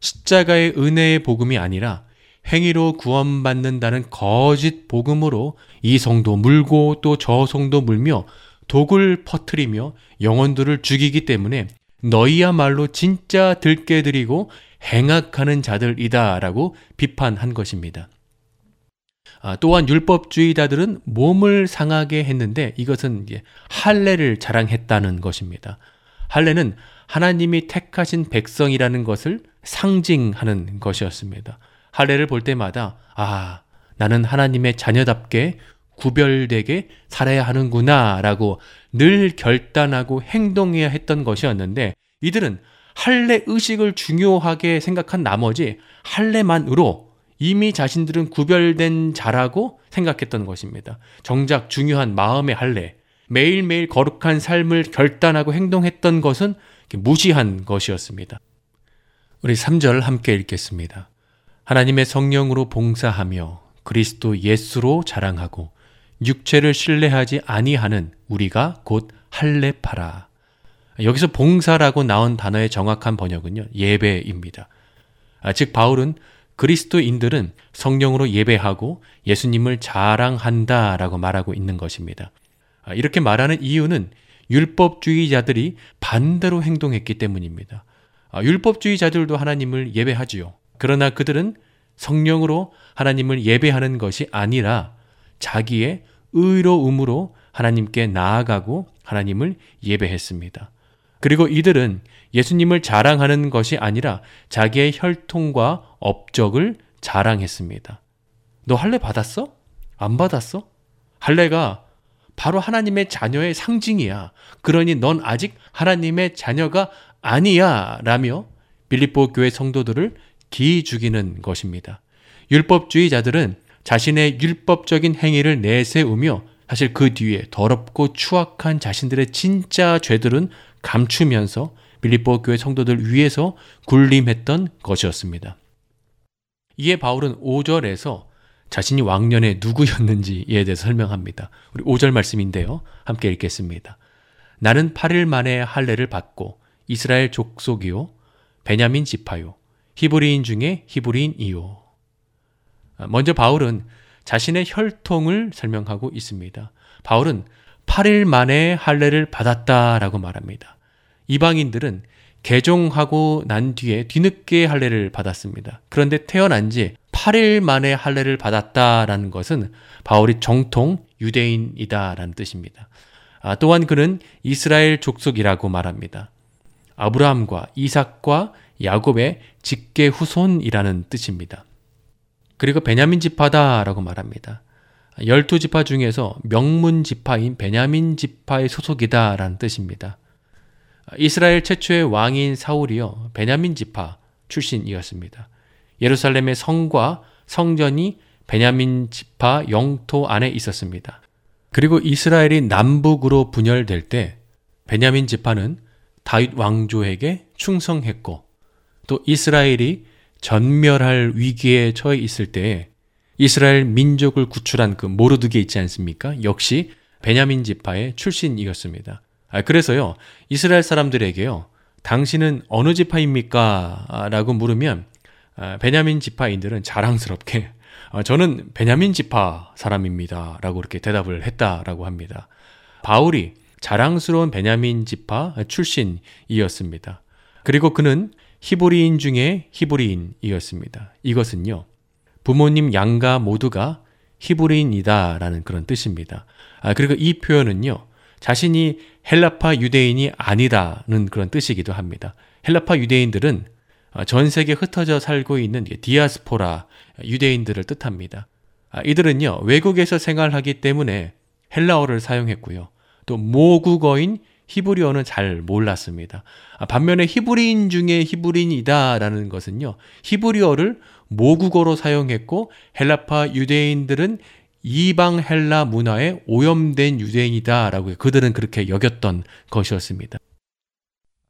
십자가의 은혜의 복음이 아니라 행위로 구원받는다는 거짓 복음으로 이 성도 물고 또 저 성도 물며 독을 퍼뜨리며 영혼들을 죽이기 때문에 너희야말로 진짜 들깨들이고 행악하는 자들이다라고 비판한 것입니다. 아, 또한 율법주의자들은 몸을 상하게 했는데 이것은 할례를 자랑했다는 것입니다. 할례는 하나님이 택하신 백성이라는 것을 상징하는 것이었습니다. 할례를 볼 때마다 아 나는 하나님의 자녀답게 구별되게 살아야 하는구나 라고 늘 결단하고 행동해야 했던 것이었는데 이들은 할례 의식을 중요하게 생각한 나머지 할례만으로 이미 자신들은 구별된 자라고 생각했던 것입니다. 정작 중요한 마음의 할례, 매일매일 거룩한 삶을 결단하고 행동했던 것은 무시한 것이었습니다. 우리 3절 함께 읽겠습니다. 하나님의 성령으로 봉사하며 그리스도 예수로 자랑하고 육체를 신뢰하지 아니하는 우리가 곧 할례파라. 여기서 봉사라고 나온 단어의 정확한 번역은요. 예배입니다. 아, 즉 바울은 그리스도인들은 성령으로 예배하고 예수님을 자랑한다 라고 말하고 있는 것입니다. 아, 이렇게 말하는 이유는 율법주의자들이 반대로 행동했기 때문입니다. 아, 율법주의자들도 하나님을 예배하지요. 그러나 그들은 성령으로 하나님을 예배하는 것이 아니라 자기의 의로움으로 하나님께 나아가고 하나님을 예배했습니다. 그리고 이들은 예수님을 자랑하는 것이 아니라 자기의 혈통과 업적을 자랑했습니다. 너 할례 받았어? 안 받았어? 할례가 바로 하나님의 자녀의 상징이야. 그러니 넌 아직 하나님의 자녀가 아니야. 라며 빌립보 교회 성도들을 기 죽이는 것입니다. 율법주의자들은 자신의 율법적인 행위를 내세우며 사실 그 뒤에 더럽고 추악한 자신들의 진짜 죄들은 감추면서 빌립보 교회 성도들 위해서 군림했던 것이었습니다. 이에 바울은 5절에서 자신이 왕년에 누구였는지에 대해서 설명합니다. 우리 5절 말씀인데요. 함께 읽겠습니다. 나는 8일 만에 할례를 받고 이스라엘 족속이요 베냐민 지파요 히브리인 중에 히브리인이요. 먼저 바울은 자신의 혈통을 설명하고 있습니다. 바울은 8일 만에 할례를 받았다라고 말합니다. 이방인들은 개종하고 난 뒤에 뒤늦게 할례를 받았습니다. 그런데 태어난 지 8일 만에 할례를 받았다라는 것은 바울이 정통 유대인이다라는 뜻입니다. 아, 또한 그는 이스라엘 족속이라고 말합니다. 아브라함과 이삭과 야곱의 직계 후손이라는 뜻입니다. 그리고 베냐민 지파다라고 말합니다. 열두 지파 중에서 명문 지파인 베냐민 지파의 소속이다라는 뜻입니다. 이스라엘 최초의 왕인 사울이요 베냐민 지파 출신이었습니다. 예루살렘의 성과 성전이 베냐민 지파 영토 안에 있었습니다. 그리고 이스라엘이 남북으로 분열될 때 베냐민 지파는 다윗 왕조에게 충성했고 또 이스라엘이 전멸할 위기에 처해 있을 때 이스라엘 민족을 구출한 그 모르드게 있지 않습니까? 역시 베냐민 지파의 출신이었습니다. 아, 그래서요, 이스라엘 사람들에게요, 당신은 어느 지파입니까? 라고 물으면, 아, 베냐민 지파인들은 자랑스럽게, 아, 저는 베냐민 지파 사람입니다. 라고 이렇게 대답을 했다라고 합니다. 바울이 자랑스러운 베냐민 지파 출신이었습니다. 그리고 그는 히브리인 중에 히브리인이었습니다. 이것은요, 부모님 양가 모두가 히브리인이다라는 그런 뜻입니다. 아, 그리고 이 표현은요, 자신이 헬라파 유대인이 아니다는 그런 뜻이기도 합니다. 헬라파 유대인들은 전 세계에 흩어져 살고 있는 디아스포라 유대인들을 뜻합니다. 아, 이들은요, 외국에서 생활하기 때문에 헬라어를 사용했고요. 또 모국어인 히브리어는 잘 몰랐습니다. 아, 반면에 히브리인 중에 히브리인이다라는 것은요. 히브리어를 모국어로 사용했고 헬라파 유대인들은 이방 헬라 문화에 오염된 유대인이다라고 그들은 그렇게 여겼던 것이었습니다.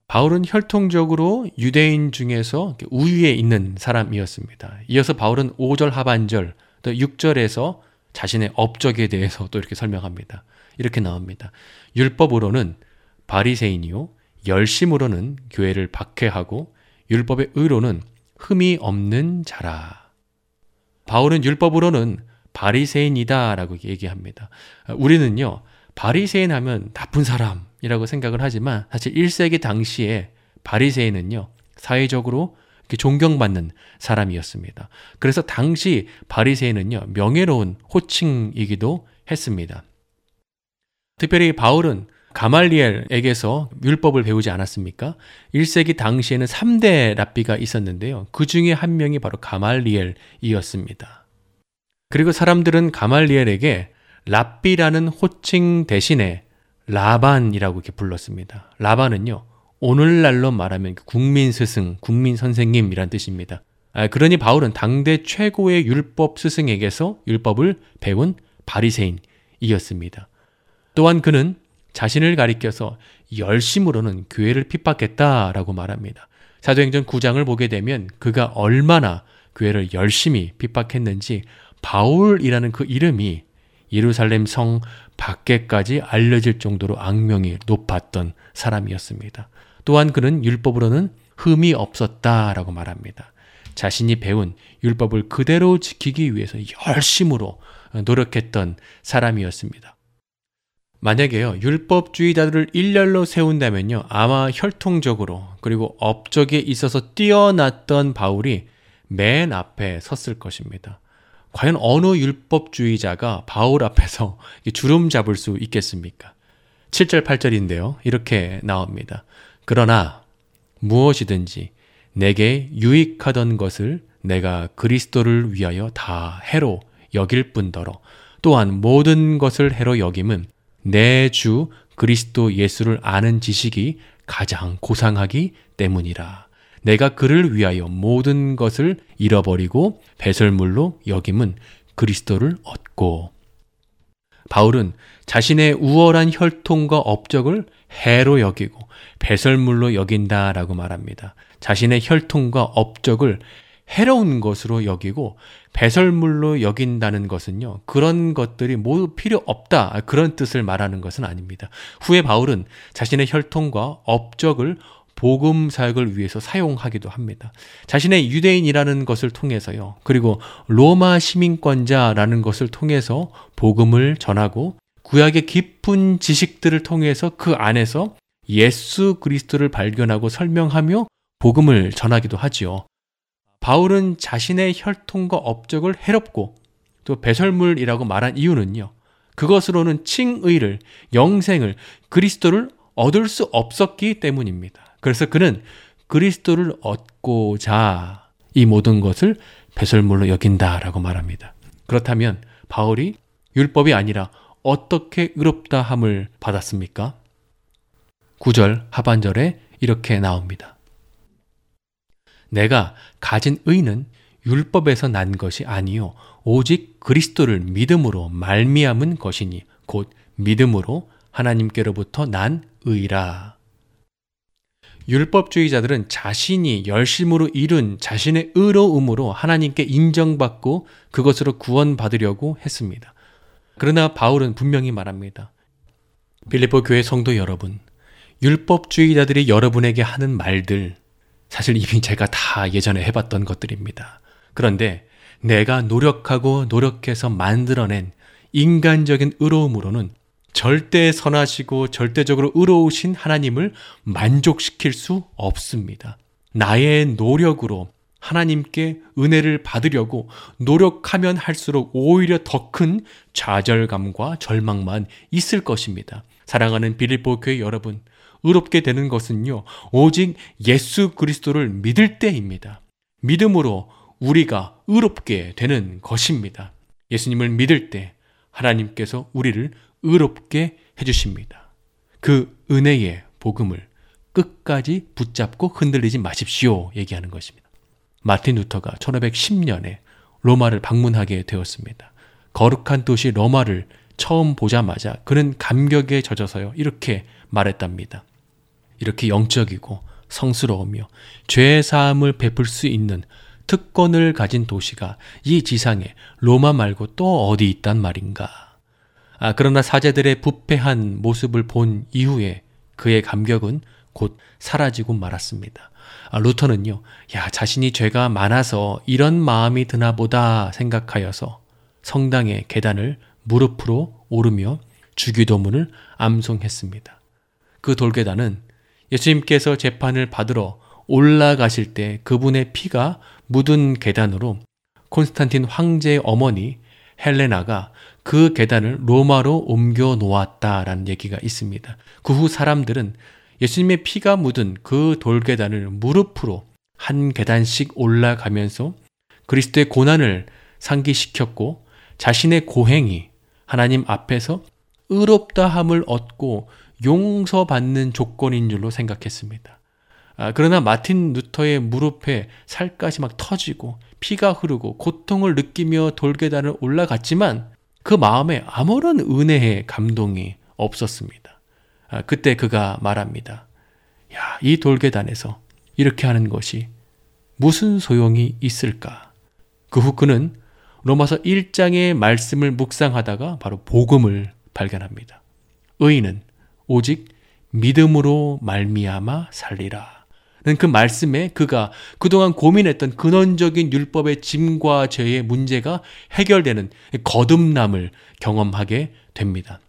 바울은 혈통적으로 유대인 중에서 우위에 있는 사람이었습니다. 이어서 바울은 5절 하반절 또 6절에서 자신의 업적에 대해서 또 이렇게 설명합니다. 이렇게 나옵니다. 율법으로는 바리새인이요 열심으로는 교회를 박해하고 율법의 의로는 흠이 없는 자라. 바울은 율법으로는 바리새인이다라고 얘기합니다. 우리는요. 바리새인 하면 나쁜 사람이라고 생각을 하지만 사실 1세기 당시에 바리새인은요. 사회적으로 존경받는 사람이었습니다. 그래서 당시 바리새인은요. 명예로운 호칭이기도 했습니다. 특별히 바울은 가말리엘에게서 율법을 배우지 않았습니까? 1세기 당시에는 3대 랍비가 있었는데요. 그 중에 한 명이 바로 가말리엘이었습니다. 그리고 사람들은 가말리엘에게 랍비라는 호칭 대신에 라반이라고 이렇게 불렀습니다. 라반은요, 오늘날로 말하면 국민 스승, 국민 선생님이란 뜻입니다. 아, 그러니 바울은 당대 최고의 율법 스승에게서 율법을 배운 바리새인이었습니다. 또한 그는 자신을 가리켜서 열심으로는 교회를 핍박했다라고 말합니다. 사도행전 9장을 보게 되면 그가 얼마나 교회를 열심히 핍박했는지 바울이라는 그 이름이 예루살렘 성 밖에까지 알려질 정도로 악명이 높았던 사람이었습니다. 또한 그는 율법으로는 흠이 없었다라고 말합니다. 자신이 배운 율법을 그대로 지키기 위해서 열심으로 노력했던 사람이었습니다. 만약에요, 율법주의자들을 일렬로 세운다면요, 아마 혈통적으로 그리고 업적에 있어서 뛰어났던 바울이 맨 앞에 섰을 것입니다. 과연 어느 율법주의자가 바울 앞에서 주름 잡을 수 있겠습니까? 7절, 8절인데요. 이렇게 나옵니다. 그러나 무엇이든지 내게 유익하던 것을 내가 그리스도를 위하여 다 해로 여길 뿐더러 또한 모든 것을 해로 여김은 내 주 그리스도 예수를 아는 지식이 가장 고상하기 때문이라. 내가 그를 위하여 모든 것을 잃어버리고 배설물로 여김은 그리스도를 얻고 바울은 자신의 우월한 혈통과 업적을 해로 여기고 배설물로 여긴다라고 말합니다. 자신의 혈통과 업적을 해로운 것으로 여기고 배설물로 여긴다는 것은요, 그런 것들이 모두 필요 없다. 그런 뜻을 말하는 것은 아닙니다. 후에 바울은 자신의 혈통과 업적을 복음 사역을 위해서 사용하기도 합니다. 자신의 유대인이라는 것을 통해서요. 그리고 로마 시민권자라는 것을 통해서 복음을 전하고 구약의 깊은 지식들을 통해서 그 안에서 예수 그리스도를 발견하고 설명하며 복음을 전하기도 하지요. 바울은 자신의 혈통과 업적을 해롭고 또 배설물이라고 말한 이유는요. 그것으로는 칭의를, 영생을, 그리스도를 얻을 수 없었기 때문입니다. 그래서 그는 그리스도를 얻고자 이 모든 것을 배설물로 여긴다라고 말합니다. 그렇다면 바울이 율법이 아니라 어떻게 의롭다 함을 받았습니까? 9절 하반절에 이렇게 나옵니다. 내가 가진 의는 율법에서 난 것이 아니요 오직 그리스도를 믿음으로 말미암은 것이니 곧 믿음으로 하나님께로부터 난 의라. 율법주의자들은 자신이 열심으로 이룬 자신의 의로움으로 하나님께 인정받고 그것으로 구원받으려고 했습니다. 그러나 바울은 분명히 말합니다. 빌리포 교회 성도 여러분, 율법주의자들이 여러분에게 하는 말들, 사실 이미 제가 다 예전에 해봤던 것들입니다. 그런데 내가 노력하고 노력해서 만들어낸 인간적인 의로움으로는 절대 선하시고 절대적으로 의로우신 하나님을 만족시킬 수 없습니다. 나의 노력으로 하나님께 은혜를 받으려고 노력하면 할수록 오히려 더 큰 좌절감과 절망만 있을 것입니다. 사랑하는 비릴보 교회 여러분, 의롭게 되는 것은요, 오직 예수 그리스도를 믿을 때입니다. 믿음으로 우리가 의롭게 되는 것입니다. 예수님을 믿을 때 하나님께서 우리를 의롭게 해주십니다. 그 은혜의 복음을 끝까지 붙잡고 흔들리지 마십시오. 얘기하는 것입니다. 마틴 루터가 1510년에 로마를 방문하게 되었습니다. 거룩한 도시 로마를 처음 보자마자 그는 감격에 젖어서요. 이렇게 말했답니다. 이렇게 영적이고 성스러우며 죄 사함을 베풀 수 있는 특권을 가진 도시가 이 지상에 로마 말고 또 어디 있단 말인가? 아, 그러나 사제들의 부패한 모습을 본 이후에 그의 감격은 곧 사라지고 말았습니다. 아, 루터는요, 야, 자신이 죄가 많아서 이런 마음이 드나 보다 생각하여서 성당의 계단을 무릎으로 오르며 주기도문을 암송했습니다. 그 돌계단은 예수님께서 재판을 받으러 올라가실 때 그분의 피가 묻은 계단으로 콘스탄틴 황제의 어머니 헬레나가 그 계단을 로마로 옮겨 놓았다라는 얘기가 있습니다. 그 후 사람들은 예수님의 피가 묻은 그 돌계단을 무릎으로 한 계단씩 올라가면서 그리스도의 고난을 상기시켰고 자신의 고행이 하나님 앞에서 의롭다함을 얻고 용서받는 조건인 줄로 생각했습니다. 아, 그러나 마틴 루터의 무릎에 살까지 막 터지고 피가 흐르고 고통을 느끼며 돌계단을 올라갔지만 그 마음에 아무런 은혜의 감동이 없었습니다. 아, 그때 그가 말합니다. 야, 이 돌계단에서 이렇게 하는 것이 무슨 소용이 있을까? 그 후 그는 로마서 1장의 말씀을 묵상하다가 바로 복음을 발견합니다. 의인은 오직 믿음으로 말미암아 살리라. 그 말씀에 그가 그동안 고민했던 근원적인 율법의 짐과 죄의 문제가 해결되는 거듭남을 경험하게 됩니다.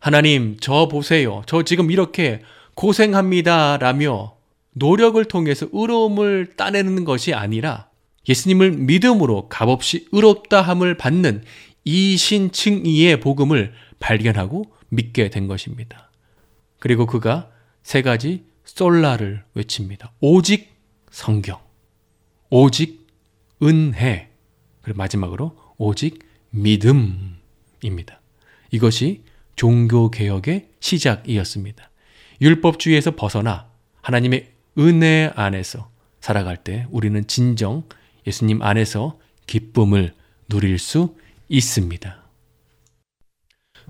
하나님, 저 보세요. 저 지금 이렇게 고생합니다. 라며 노력을 통해서 의로움을 따내는 것이 아니라 예수님을 믿음으로 값없이 의롭다함을 받는 이신칭의의 복음을 발견하고 믿게 된 것입니다. 그리고 그가 세 가지 솔라를 외칩니다. 오직 성경, 오직 은혜, 그리고 마지막으로 오직 믿음입니다. 이것이 종교개혁의 시작이었습니다. 율법주의에서 벗어나 하나님의 은혜 안에서 살아갈 때 우리는 진정 예수님 안에서 기쁨을 누릴 수 있습니다.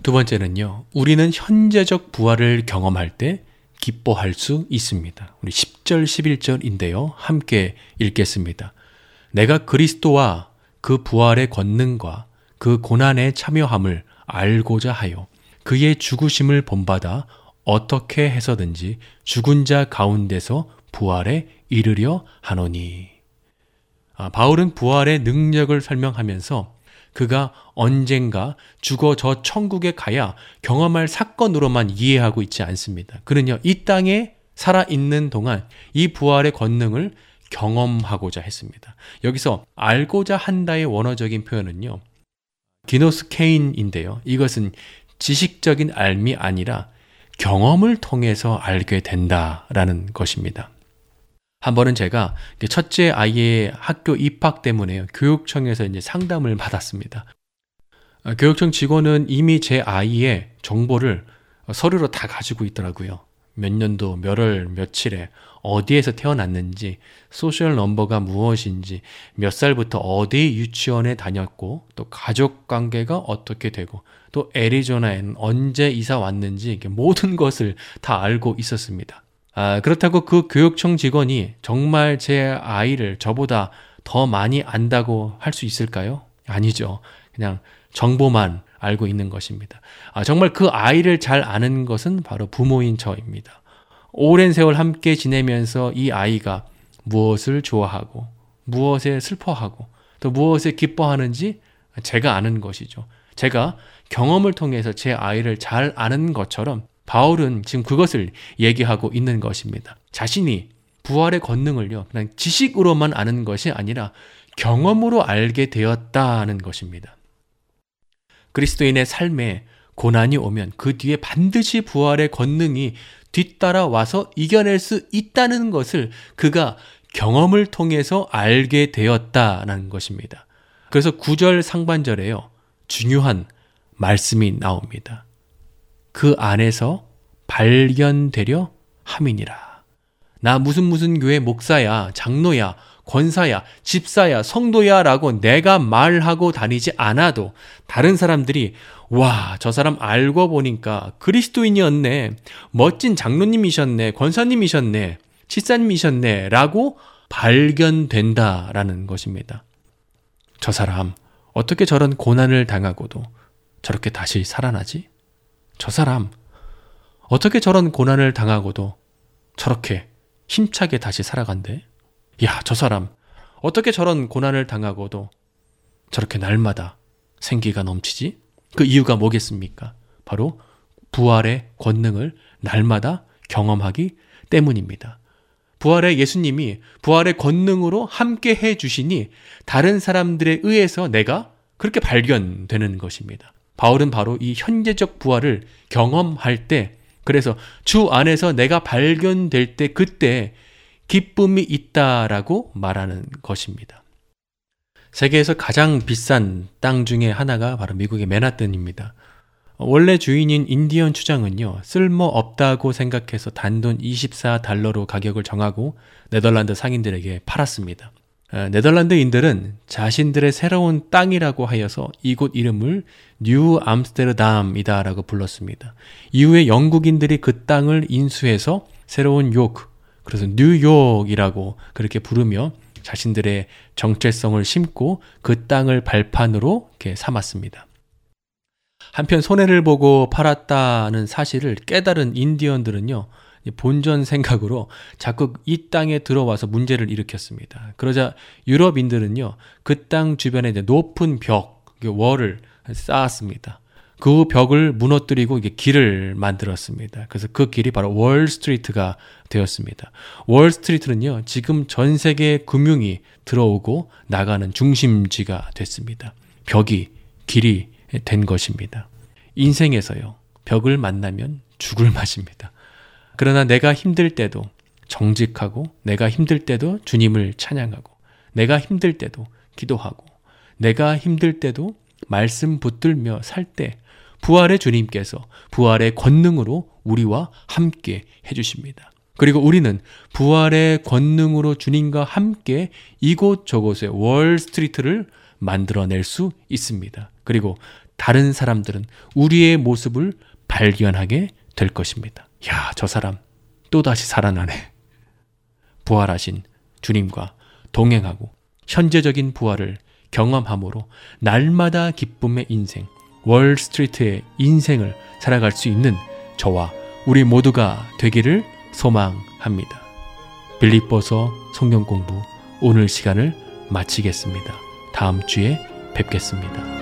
두 번째는요, 우리는 현재적 부활을 경험할 때 기뻐할 수 있습니다. 우리 10절, 11절인데요. 함께 읽겠습니다. 내가 그리스도와 그 부활의 권능과 그 고난에 참여함을 알고자 하여 그의 죽으심을 본받아 어떻게 해서든지 죽은 자 가운데서 부활에 이르려 하노니. 아, 바울은 부활의 능력을 설명하면서 그가 언젠가 죽어 저 천국에 가야 경험할 사건으로만 이해하고 있지 않습니다. 그는요, 이 땅에 살아있는 동안 이 부활의 권능을 경험하고자 했습니다. 여기서 알고자 한다의 원어적인 표현은요, γινώσκειν인데요. 이것은 지식적인 앎이 아니라 경험을 통해서 알게 된다라는 것입니다. 한 번은 제가 첫째 아이의 학교 입학 때문에 교육청에서 이제 상담을 받았습니다. 아, 교육청 직원은 이미 제 아이의 정보를 서류로 다 가지고 있더라고요. 몇 년도, 몇 월, 며칠에 어디에서 태어났는지, social number가 무엇인지, 몇 살부터 어디 유치원에 다녔고, 또 가족 관계가 어떻게 되고, 또 애리조나에는 언제 이사 왔는지 모든 것을 다 알고 있었습니다. 아, 그렇다고 그 교육청 직원이 정말 제 아이를 저보다 더 많이 안다고 할 수 있을까요? 아니죠. 그냥 정보만 알고 있는 것입니다. 아, 정말 그 아이를 잘 아는 것은 바로 부모인 저입니다. 오랜 세월 함께 지내면서 이 아이가 무엇을 좋아하고, 무엇에 슬퍼하고, 또 무엇에 기뻐하는지 제가 아는 것이죠. 제가 경험을 통해서 제 아이를 잘 아는 것처럼 바울은 지금 그것을 얘기하고 있는 것입니다. 자신이 부활의 권능을요, 그냥 지식으로만 아는 것이 아니라 경험으로 알게 되었다는 것입니다. 그리스도인의 삶에 고난이 오면 그 뒤에 반드시 부활의 권능이 뒤따라 와서 이겨낼 수 있다는 것을 그가 경험을 통해서 알게 되었다는 것입니다. 그래서 9절 상반절에요. 중요한 말씀이 나옵니다. 그 안에서 발견되려 함이니라. 나 무슨 무슨 교회 목사야, 장로야, 권사야, 집사야, 성도야 라고 내가 말하고 다니지 않아도 다른 사람들이 와, 저 사람 알고 보니까 그리스도인이었네. 멋진 장로님이셨네. 권사님이셨네. 치사님이셨네. 라고 발견된다라는 것입니다. 저 사람, 어떻게 저런 고난을 당하고도 저렇게 다시 살아나지? 저 사람, 어떻게 저런 고난을 당하고도 저렇게 힘차게 다시 살아간대? 야, 저 사람, 어떻게 저런 고난을 당하고도 저렇게 날마다 생기가 넘치지? 그 이유가 뭐겠습니까? 바로 부활의 권능을 날마다 경험하기 때문입니다. 부활의 예수님이 부활의 권능으로 함께 해 주시니 다른 사람들에 의해서 내가 그렇게 발견되는 것입니다. 바울은 바로 이 현재적 부활을 경험할 때 그래서 주 안에서 내가 발견될 때 그때 기쁨이 있다라고 말하는 것입니다. 세계에서 가장 비싼 땅 중에 하나가 바로 미국의 맨하튼입니다. 원래 주인인 인디언 추장은요, 쓸모 없다고 생각해서 단돈 24달러로 가격을 정하고 네덜란드 상인들에게 팔았습니다. 어, 네덜란드인들은 자신들의 새로운 땅이라고 하여서 이곳 이름을 뉴 암스테르담이다라고 불렀습니다. 이후에 영국인들이 그 땅을 인수해서 새로운 요크, 그래서 뉴욕이라고 그렇게 부르며 자신들의 정체성을 심고 그 땅을 발판으로 이렇게 삼았습니다. 한편 손해를 보고 팔았다는 사실을 깨달은 인디언들은요, 본전 생각으로 자꾸 이 땅에 들어와서 문제를 일으켰습니다. 그러자 유럽인들은요, 그 땅 주변에 높은 벽, 월을 쌓았습니다. 그 벽을 무너뜨리고 이게 길을 만들었습니다. 그래서 그 길이 바로 월 스트리트가 되었습니다. 월 스트리트는요, 지금 전 세계 금융이 들어오고 나가는 중심지가 됐습니다. 벽이 길이 된 것입니다. 인생에서요, 벽을 만나면 죽을 맛입니다. 그러나 내가 힘들 때도 정직하고, 내가 힘들 때도 주님을 찬양하고, 내가 힘들 때도 기도하고, 내가 힘들 때도 말씀 붙들며 살 때, 부활의 주님께서 부활의 권능으로 우리와 함께 해주십니다. 그리고 우리는 부활의 권능으로 주님과 함께 이곳 저곳의 월 스트리트를 만들어낼 수 있습니다. 그리고 다른 사람들은 우리의 모습을 발견하게 될 것입니다. 야, 저 사람 또다시 살아나네. 부활하신 주님과 동행하고 현재적인 부활을 경험함으로 날마다 기쁨의 인생, 월스트리트의 인생을 살아갈 수 있는 저와 우리 모두가 되기를 소망합니다. 빌립보서 성경 공부 오늘 시간을 마치겠습니다. 다음 주에 뵙겠습니다.